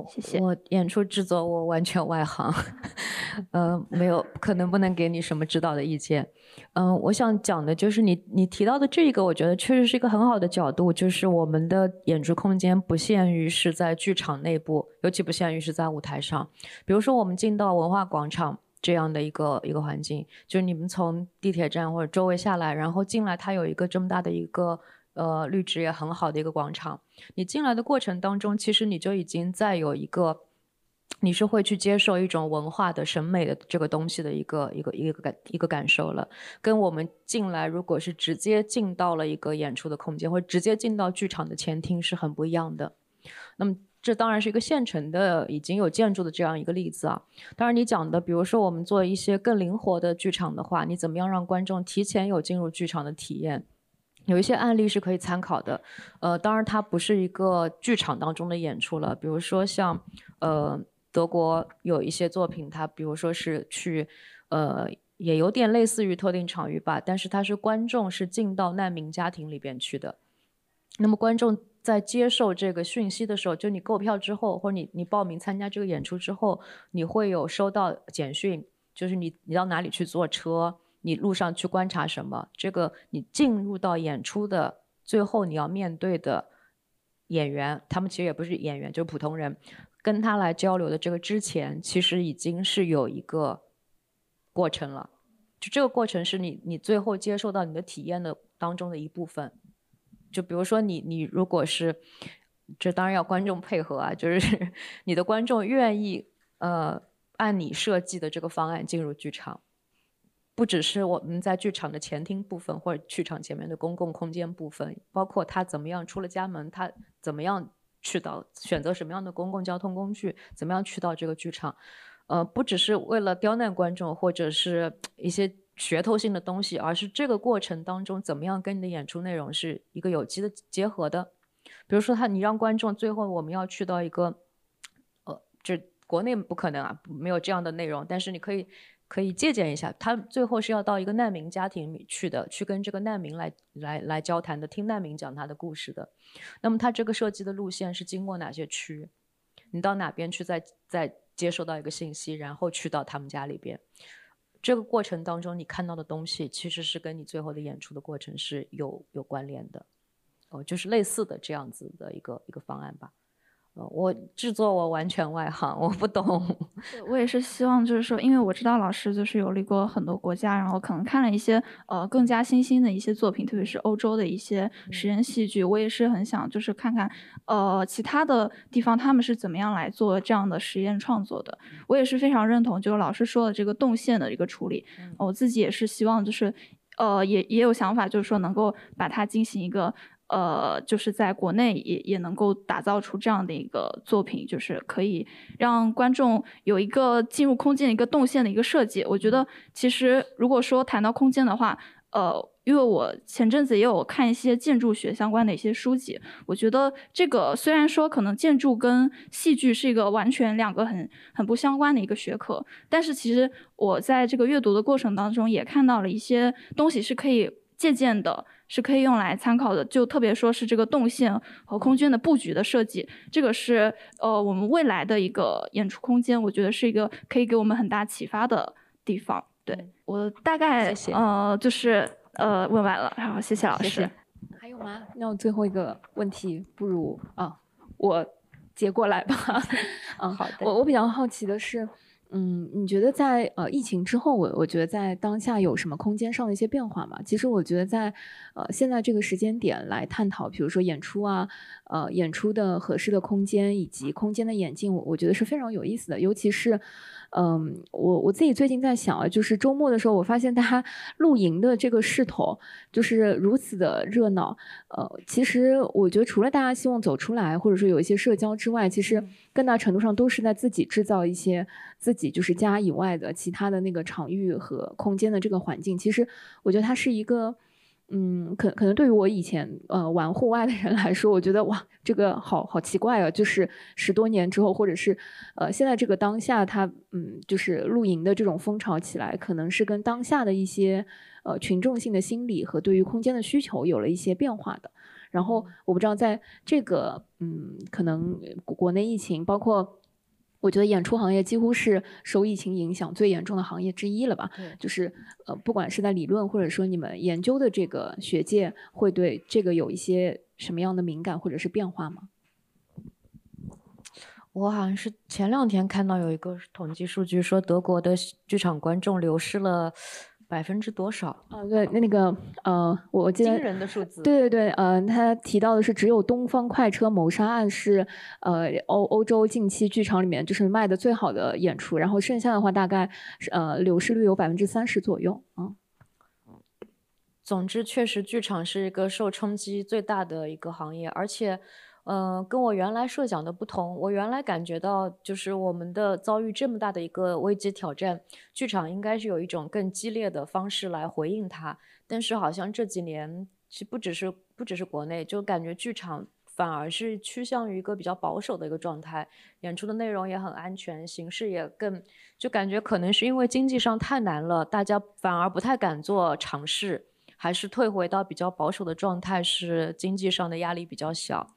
谢谢。我演出制作我完全外行，(laughs) 呃，没有可能不能给你什么指导的意见。嗯，我想讲的就是你你提到的这一个，我觉得确实是一个很好的角度，就是我们的演出空间不限于是在剧场内部，尤其不限于是在舞台上。比如说我们进到文化广场，这样的一个一个环境，就是你们从地铁站或者周围下来，然后进来，它有一个这么大的一个呃绿植也很好的一个广场。你进来的过程当中，其实你就已经在有一个，你是会去接受一种文化的审美的这个东西的一个一个一个感一个感受了，跟我们进来如果是直接进到了一个演出的空间，或者直接进到剧场的前厅是很不一样的。那么这当然是一个现成的已经有建筑的这样一个例子啊。当然你讲的，比如说我们做一些更灵活的剧场的话，你怎么样让观众提前有进入剧场的体验？有一些案例是可以参考的。呃，当然它不是一个剧场当中的演出了，比如说像呃德国有一些作品，它比如说是去呃也有点类似于特定场域吧，但是它是观众是进到难民家庭里边去的。那么观众在接受这个讯息的时候，就你购票之后，或者你你报名参加这个演出之后，你会有收到简讯，就是你你到哪里去坐车，你路上去观察什么，这个你进入到演出的最后你要面对的演员，他们其实也不是演员，就是普通人，跟他来交流的这个之前，其实已经是有一个过程了，就这个过程是你你最后接受到你的体验的当中的一部分。就比如说你你如果是，这当然要观众配合啊，就是 (laughs) 你的观众愿意呃按你设计的这个方案进入剧场，不只是我们在剧场的前厅部分或者剧场前面的公共空间部分，包括他怎么样出了家门，他怎么样去到选择什么样的公共交通工具，怎么样去到这个剧场，呃，不只是为了刁难观众或者是一些。噱头性的东西，而是这个过程当中怎么样跟你的演出内容是一个有机的结合的。比如说，他你让观众最后我们要去到一个，呃，就国内不可能啊，没有这样的内容。但是你可以可以借鉴一下，他最后是要到一个难民家庭里去的，去跟这个难民来来来交谈的，听难民讲他的故事的。那么他这个设计的路线是经过哪些区？你到哪边去再再接收到一个信息，然后去到他们家里边。这个过程当中，你看到的东西其实是跟你最后的演出的过程是有有关联的，哦，就是类似的这样子的一个一个方案吧。我制作我完全外行，我不懂。(laughs) 我也是希望，就是说，因为我知道老师就是游历过很多国家，然后可能看了一些呃更加新兴的一些作品，特别是欧洲的一些实验戏剧。我也是很想就是看看呃其他的地方他们是怎么样来做这样的实验创作的。我也是非常认同就是老师说的这个动线的一个处理。我自己也是希望就是呃也也有想法，就是说能够把它进行一个。呃，就是在国内也也能够打造出这样的一个作品，就是可以让观众有一个进入空间的一个动线的一个设计。我觉得其实如果说谈到空间的话，呃，因为我前阵子也有看一些建筑学相关的一些书籍，我觉得这个虽然说可能建筑跟戏剧是一个完全两个很很不相关的一个学科，但是其实我在这个阅读的过程当中也看到了一些东西是可以借鉴的。是可以用来参考的，就特别说是这个动线和空间的布局的设计，这个是呃我们未来的一个演出空间，我觉得是一个可以给我们很大启发的地方。对我大概呃就是呃问完了，然后谢谢老师。还有吗？那我最后一个问题，不如啊我接过来吧。(laughs) 嗯，好的。我我比较好奇的是。嗯，你觉得在呃疫情之后，我我觉得在当下有什么空间上的一些变化吗？其实我觉得在呃现在这个时间点来探讨，比如说演出啊，呃演出的合适的空间以及空间的演进，我我觉得是非常有意思的，尤其是。嗯，我我自己最近在想啊，就是周末的时候，我发现大家 (laughs) 露营的这个势头就是如此的热闹。呃，其实我觉得除了大家希望走出来，或者说有一些社交之外，其实更大程度上都是在自己制造一些自己就是家以外的其他的那个场域和空间的这个环境。其实我觉得它是一个。嗯，可可能对于我以前呃玩户外的人来说，我觉得哇，这个好好奇怪啊！就是十多年之后，或者是呃现在这个当下，它嗯就是露营的这种风潮起来，可能是跟当下的一些呃群众性的心理和对于空间的需求有了一些变化的。然后我不知道在这个嗯可能国内疫情包括。我觉得演出行业几乎是受疫情影响最严重的行业之一了吧？就是呃，不管是在理论或者说你们研究的这个学界，会对这个有一些什么样的敏感或者是变化吗？我好像是前两天看到有一个统计数据，说德国的剧场观众流失了百分之多少？啊，对，那那个呃，我记得惊人的数字。对对对，呃，他提到的是只有《东方快车谋杀案》是呃欧欧洲近期剧场里面就是卖的最好的演出，然后剩下的话大概是呃流失率有百分之三十左右嗯。总之，确实剧场是一个受冲击最大的一个行业，而且，呃，跟我原来设想的不同。我原来感觉到，就是我们的遭遇这么大的一个危机挑战，剧场应该是有一种更激烈的方式来回应它。但是，好像这几年，其实不只是不只是国内，就感觉剧场反而是趋向于一个比较保守的一个状态，演出的内容也很安全，形式也更，就感觉可能是因为经济上太难了，大家反而不太敢做尝试。还是退回到比较保守的状态，是经济上的压力比较小。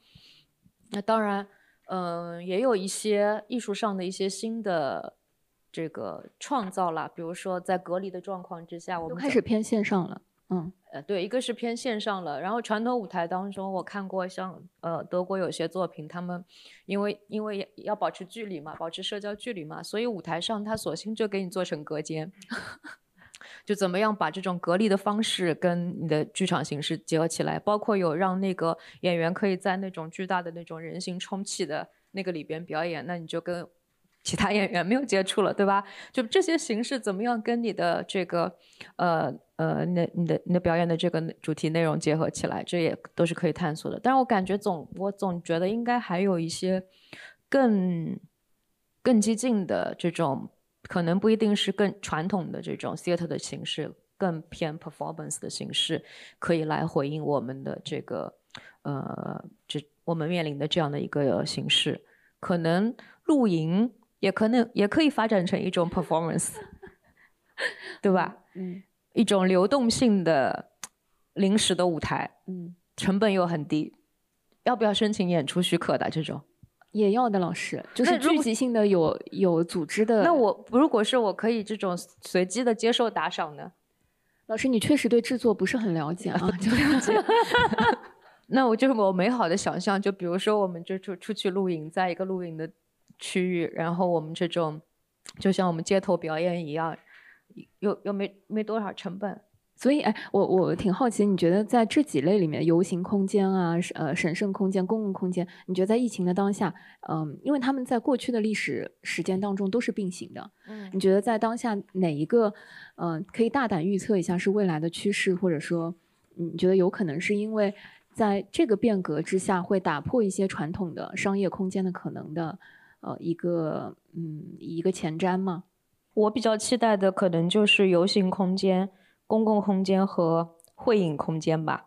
那当然，嗯，也有一些艺术上的一些新的这个创造啦，比如说在隔离的状况之下，我们开始偏线上了。嗯，呃，对，一个是偏线上了，然后传统舞台当中，我看过像呃德国有些作品，他们因为因为要保持距离嘛，保持社交距离嘛，所以舞台上他索性就给你做成隔间。(laughs) 就怎么样把这种隔离的方式跟你的剧场形式结合起来，包括有让那个演员可以在那种巨大的那种人形充气的那个里边表演，那你就跟其他演员没有接触了，对吧？就这些形式怎么样跟你的这个呃呃那你的你的表演的这个主题内容结合起来，这也都是可以探索的。但是我感觉总我总觉得应该还有一些更更激进的这种。可能不一定是更传统的这种 theater 的形式，更偏 performance 的形式，可以来回应我们的这个呃，这我们面临的这样的一个形式。可能露营也可能也可以发展成一种 performance，(laughs) 对吧？嗯，一种流动性的临时的舞台，嗯，成本又很低，要不要申请演出许可的这种？也要的，老师就是聚集性的，有有组织的。那我如果是我可以这种随机的接受打赏呢？老师，你确实对制作不是很了解啊，就了解。(laughs) (laughs) 那我就是我美好的想象，就比如说，我们就出出去露营，在一个露营的区域，然后我们这种就像我们街头表演一样，又又没没多少成本。所以，哎，我我挺好奇，你觉得在这几类里面，游行空间啊，呃，神圣空间、公共空间，你觉得在疫情的当下，嗯，因为他们在过去的历史时间当中都是并行的，嗯，你觉得在当下哪一个，嗯，可以大胆预测一下是未来的趋势，或者说，你觉得有可能是因为在这个变革之下会打破一些传统的商业空间的可能的，呃，一个，嗯，一个前瞻吗？我比较期待的可能就是游行空间。公共空间和会影空间吧，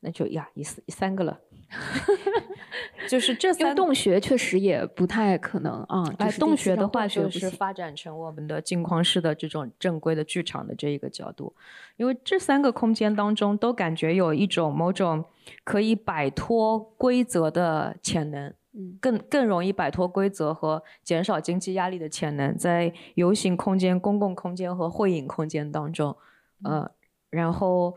那就呀一四三个了，(laughs) 就是这三洞穴确实也不太可能啊。哎，洞穴的话就是发展成我们的镜框式的这种正规的剧场的这一个角度，因为这三个空间当中都感觉有一种某种可以摆脱规则的潜能，嗯，更更容易摆脱规则和减少经济压力的潜能，在游行空间、公共空间和会影空间当中。呃，然后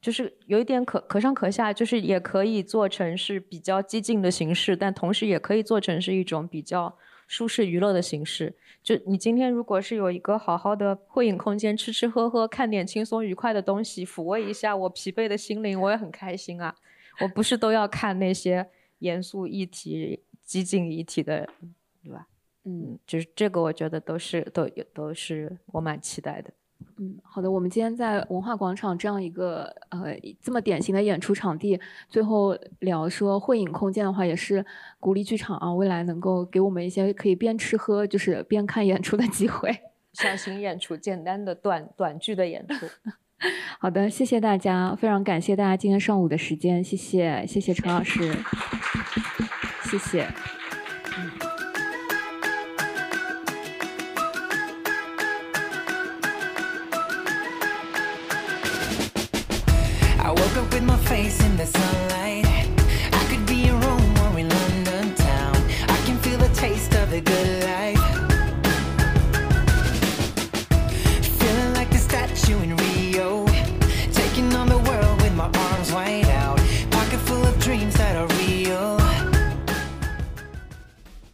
就是有一点可可上可下，就是也可以做成是比较激进的形式，但同时也可以做成是一种比较舒适娱乐的形式。就你今天如果是有一个好好的会影空间，吃吃喝喝，看点轻松愉快的东西，抚慰一下我疲惫的心灵，我也很开心啊。我不是都要看那些严肃议题、激进议题的，对吧？嗯，就是这个，我觉得都是都都是我蛮期待的。嗯，好的。我们今天在文化广场这样一个呃这么典型的演出场地，最后聊说会影空间的话，也是鼓励剧场啊，未来能够给我们一些可以边吃喝就是边看演出的机会。(laughs) 小型演出，简单的短短剧的演出。(laughs) 好的，谢谢大家，非常感谢大家今天上午的时间，谢谢谢谢陈老师，(laughs) 谢谢。the sun.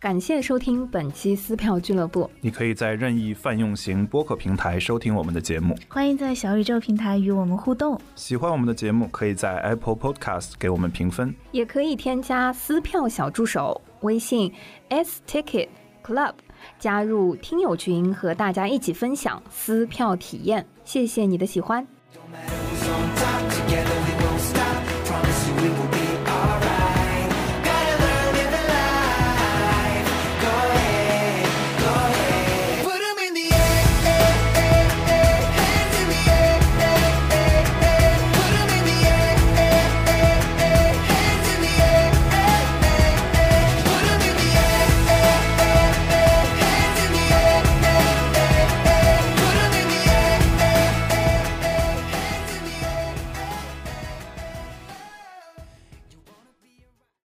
感谢收听本期撕票俱乐部。你可以在任意泛用型播客平台收听我们的节目。欢迎在小宇宙平台与我们互动。喜欢我们的节目，可以在 Apple Podcast 给我们评分，也可以添加撕票小助手微信 s ticket club，加入听友群，和大家一起分享撕票体验。谢谢你的喜欢。